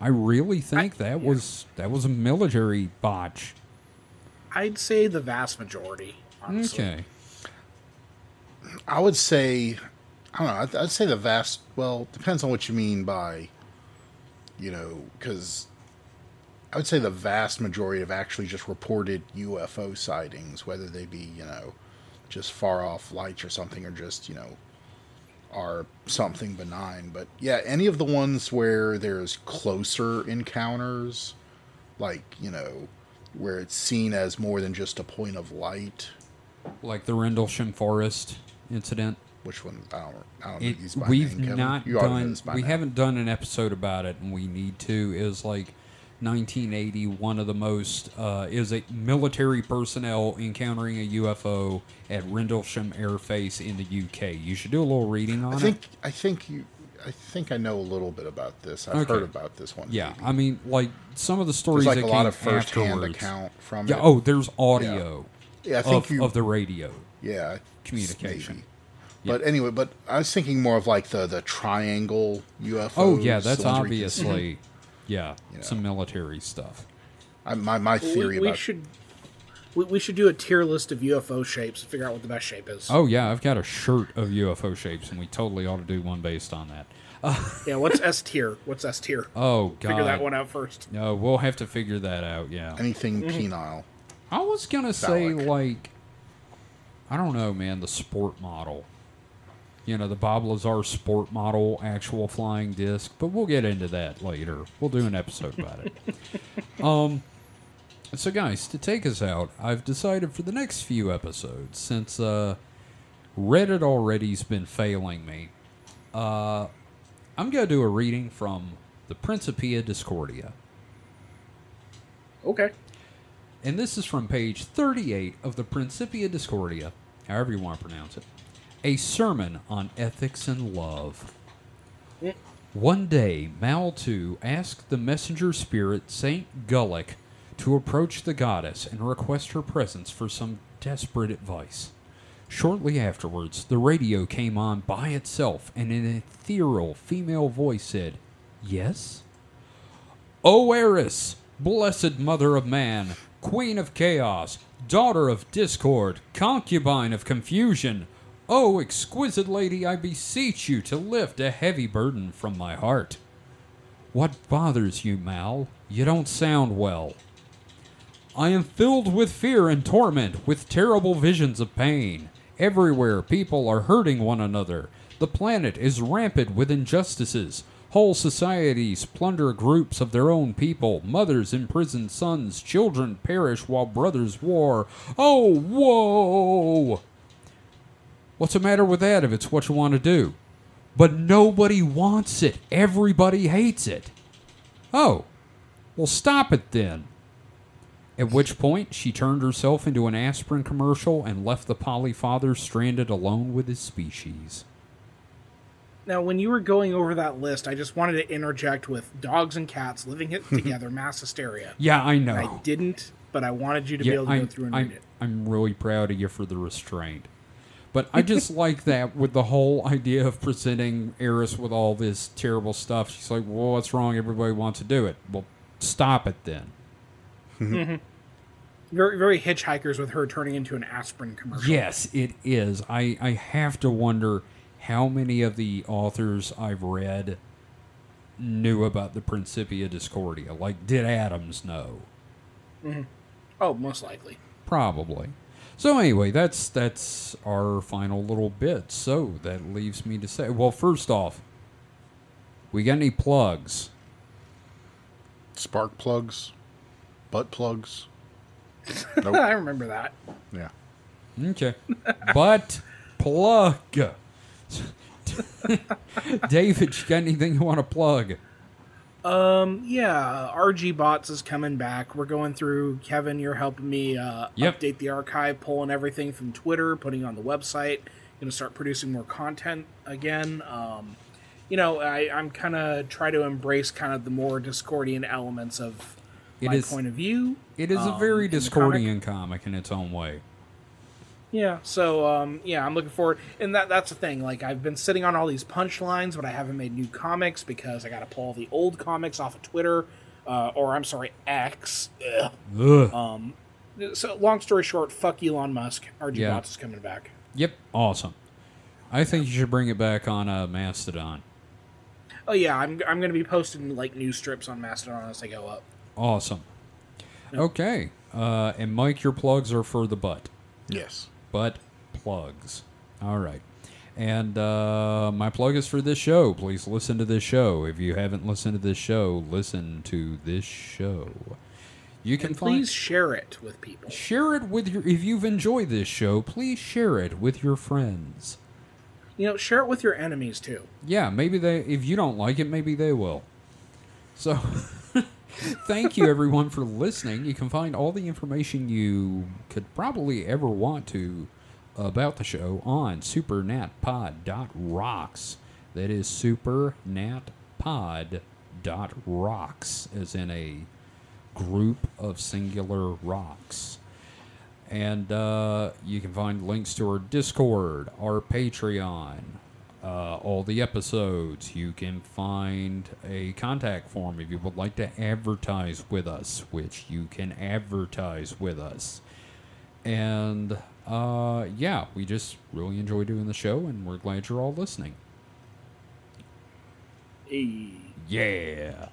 I really think that was that was a military botch. I'd say the vast majority. Honestly. Okay, I would say, I don't know. I'd, I'd say the vast. Well, depends on what you mean by, you know, because I would say the vast majority have actually just reported UFO sightings, whether they be you know, just far off lights or something, or just you know, are something benign. But yeah, any of the ones where there's closer encounters, like you know, where it's seen as more than just a point of light. like the Rendlesham Forest incident. Which one? I don't. I don't It, my we've not You know done. We now. haven't done an episode about it, and we need to. Is like 1980. One of the most uh, is a military personnel encountering a UFO at Rendlesham Air Base in the UK. You should do a little reading on I it. think. I think you. I think I know a little bit about this. I've Okay. heard about this one. Yeah. I mean, like some of the stories There's like that a lot of first-hand account from Yeah. it. Oh, there's audio yeah. I think of, you. of the radio. yeah, communication. maybe. But anyway, but I was thinking more of like the the triangle UFO. Oh yeah, that's the ones where you can see- obviously. Yeah, You know. some military stuff. I, my my theory we, we about should we, we should do a tier list of UFO shapes and figure out what the best shape is. Oh yeah, I've got a shirt of UFO shapes, and we totally ought to do one based on that. Yeah, what's S tier? What's S tier? Oh god, Figure that one out first. No, we'll have to figure that out. Yeah, anything Mm-hmm. penile. I was gonna say like, I don't know, man, the sport model. You know, the Bob Lazar sport model actual flying disc, but we'll get into that later. We'll do an episode about it. um, so guys, to take us out, I've decided for the next few episodes, since uh, Reddit already's been failing me, uh, I'm gonna do a reading from the Principia Discordia. Okay. And this is from page 38 of the Principia Discordia, however you want to pronounce it. A sermon on ethics and love. One day, Mal II asked the messenger spirit Saint Gulik to approach the goddess and request her presence for some desperate advice. Shortly afterwards, the radio came on by itself, and an ethereal female voice said, Yes? O Eris, blessed mother of man, queen of chaos, daughter of discord, concubine of confusion, O exquisite lady, I beseech you to lift a heavy burden from my heart. What bothers you, Mal? You don't sound well. I am filled with fear and torment, with terrible visions of pain. Everywhere, people are hurting one another. The planet is rampant with injustices. Whole societies plunder groups of their own people. Mothers imprison sons. Children perish while brothers war. Oh, whoa! What's the matter with that if it's what you want to do? But nobody wants it. Everybody hates it. Oh, well, stop it then. At which point, she turned herself into an aspirin commercial and left the Polyfather stranded alone with his species. Now, when you were going over that list, I just wanted to interject with dogs and cats living it together, mass hysteria. Yeah, I know. I didn't, but I wanted you to be able to I'm, go through and I'm, read it. I'm really proud of you for the restraint. But I just like that with the whole idea of presenting Eris with all this terrible stuff. She's like, well, what's wrong? Everybody wants to do it. Well, stop it then. Mm-hmm. Very, very hitchhikers with her turning into an aspirin commercial. Yes, it is. I, I have to wonder how many of the authors I've read knew about the Principia Discordia. Like, did Adams know? Mm-hmm. Oh, most likely. Probably. So anyway, that's that's our final little bit. So that leaves me to say, well, first off, we got any plugs? Spark plugs, butt plugs. I remember that. yeah. Okay, but plug. David, you got anything you want to plug? Um, yeah, RG Bots is coming back. We're going through. Kevin, you're helping me uh, Yep. update the archive, pulling everything from Twitter, putting on the website. Going to start producing more content again. Um, you know, I, I'm kind of try to embrace kind of the more Discordian elements of It my is- point of view. It is a um, very in the Discordian comic in its own way. Yeah, so um, yeah, I'm looking forward, and that that's the thing. Like I've been sitting on all these punchlines, but I haven't made new comics because I got to pull all the old comics off of Twitter, uh, or I'm sorry, X. Ugh. Ugh. Um, so long story short, fuck Elon Musk. RG Yeah. Bots is coming back. Yep, awesome. I think you should bring it back on uh, Mastodon. Oh yeah, I'm I'm gonna be posting like news strips on Mastodon as they go up. Awesome. Okay, uh, and Mike, your plugs are for the butt. Yes. Butt plugs. All right. And uh, my plug is for this show. Please listen to this show. If you haven't listened to this show, listen to this show. You can And find please share it with people. share it with your. If you've enjoyed this show, please share it with your friends. You know, share it with your enemies too. Yeah, maybe they. If you don't like it, maybe they will. So, thank you everyone for listening. You can find all the information you could probably ever want to about the show on supernatpod.rocks. That is supernatpod.rocks, as in a group of singular rocks. And uh, you can find links to our Discord, our Patreon, uh, all the episodes. You can find a contact form if you would like to advertise with us, which you can advertise with us. And uh, yeah, we just really enjoy doing the show, and we're glad you're all listening. Hey. Yeah.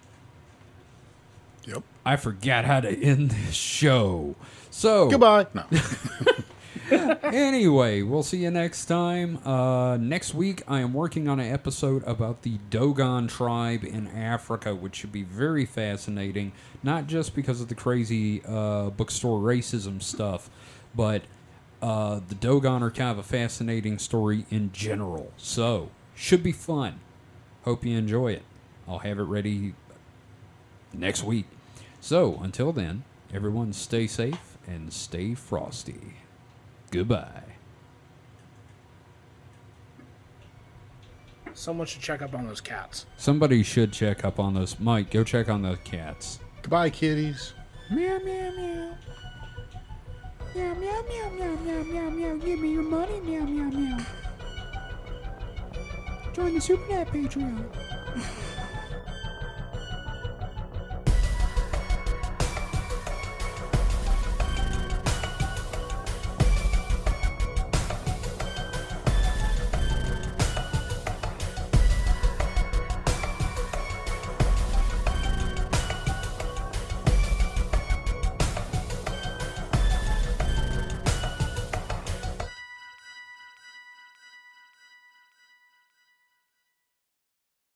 Yep. I forgot how to end this show. So Goodbye. No. anyway, we'll see you next time. Uh, next week, I am working on an episode about the Dogon tribe in Africa, which should be very fascinating. Not just because of the crazy uh, bookstore racism stuff, but uh, the Dogon are kind of a fascinating story in general. So, should be fun. Hope you enjoy it. I'll have it ready next week. So, until then, everyone stay safe and stay frosty. Goodbye. Someone should check up on those cats. Somebody should check up on those. Mike, go check on those cats. Goodbye, kitties. Meow, meow, meow. Meow, meow, meow, meow, meow, meow, meow. Give me your money, meow, meow, meow. Join the Super Net Patreon.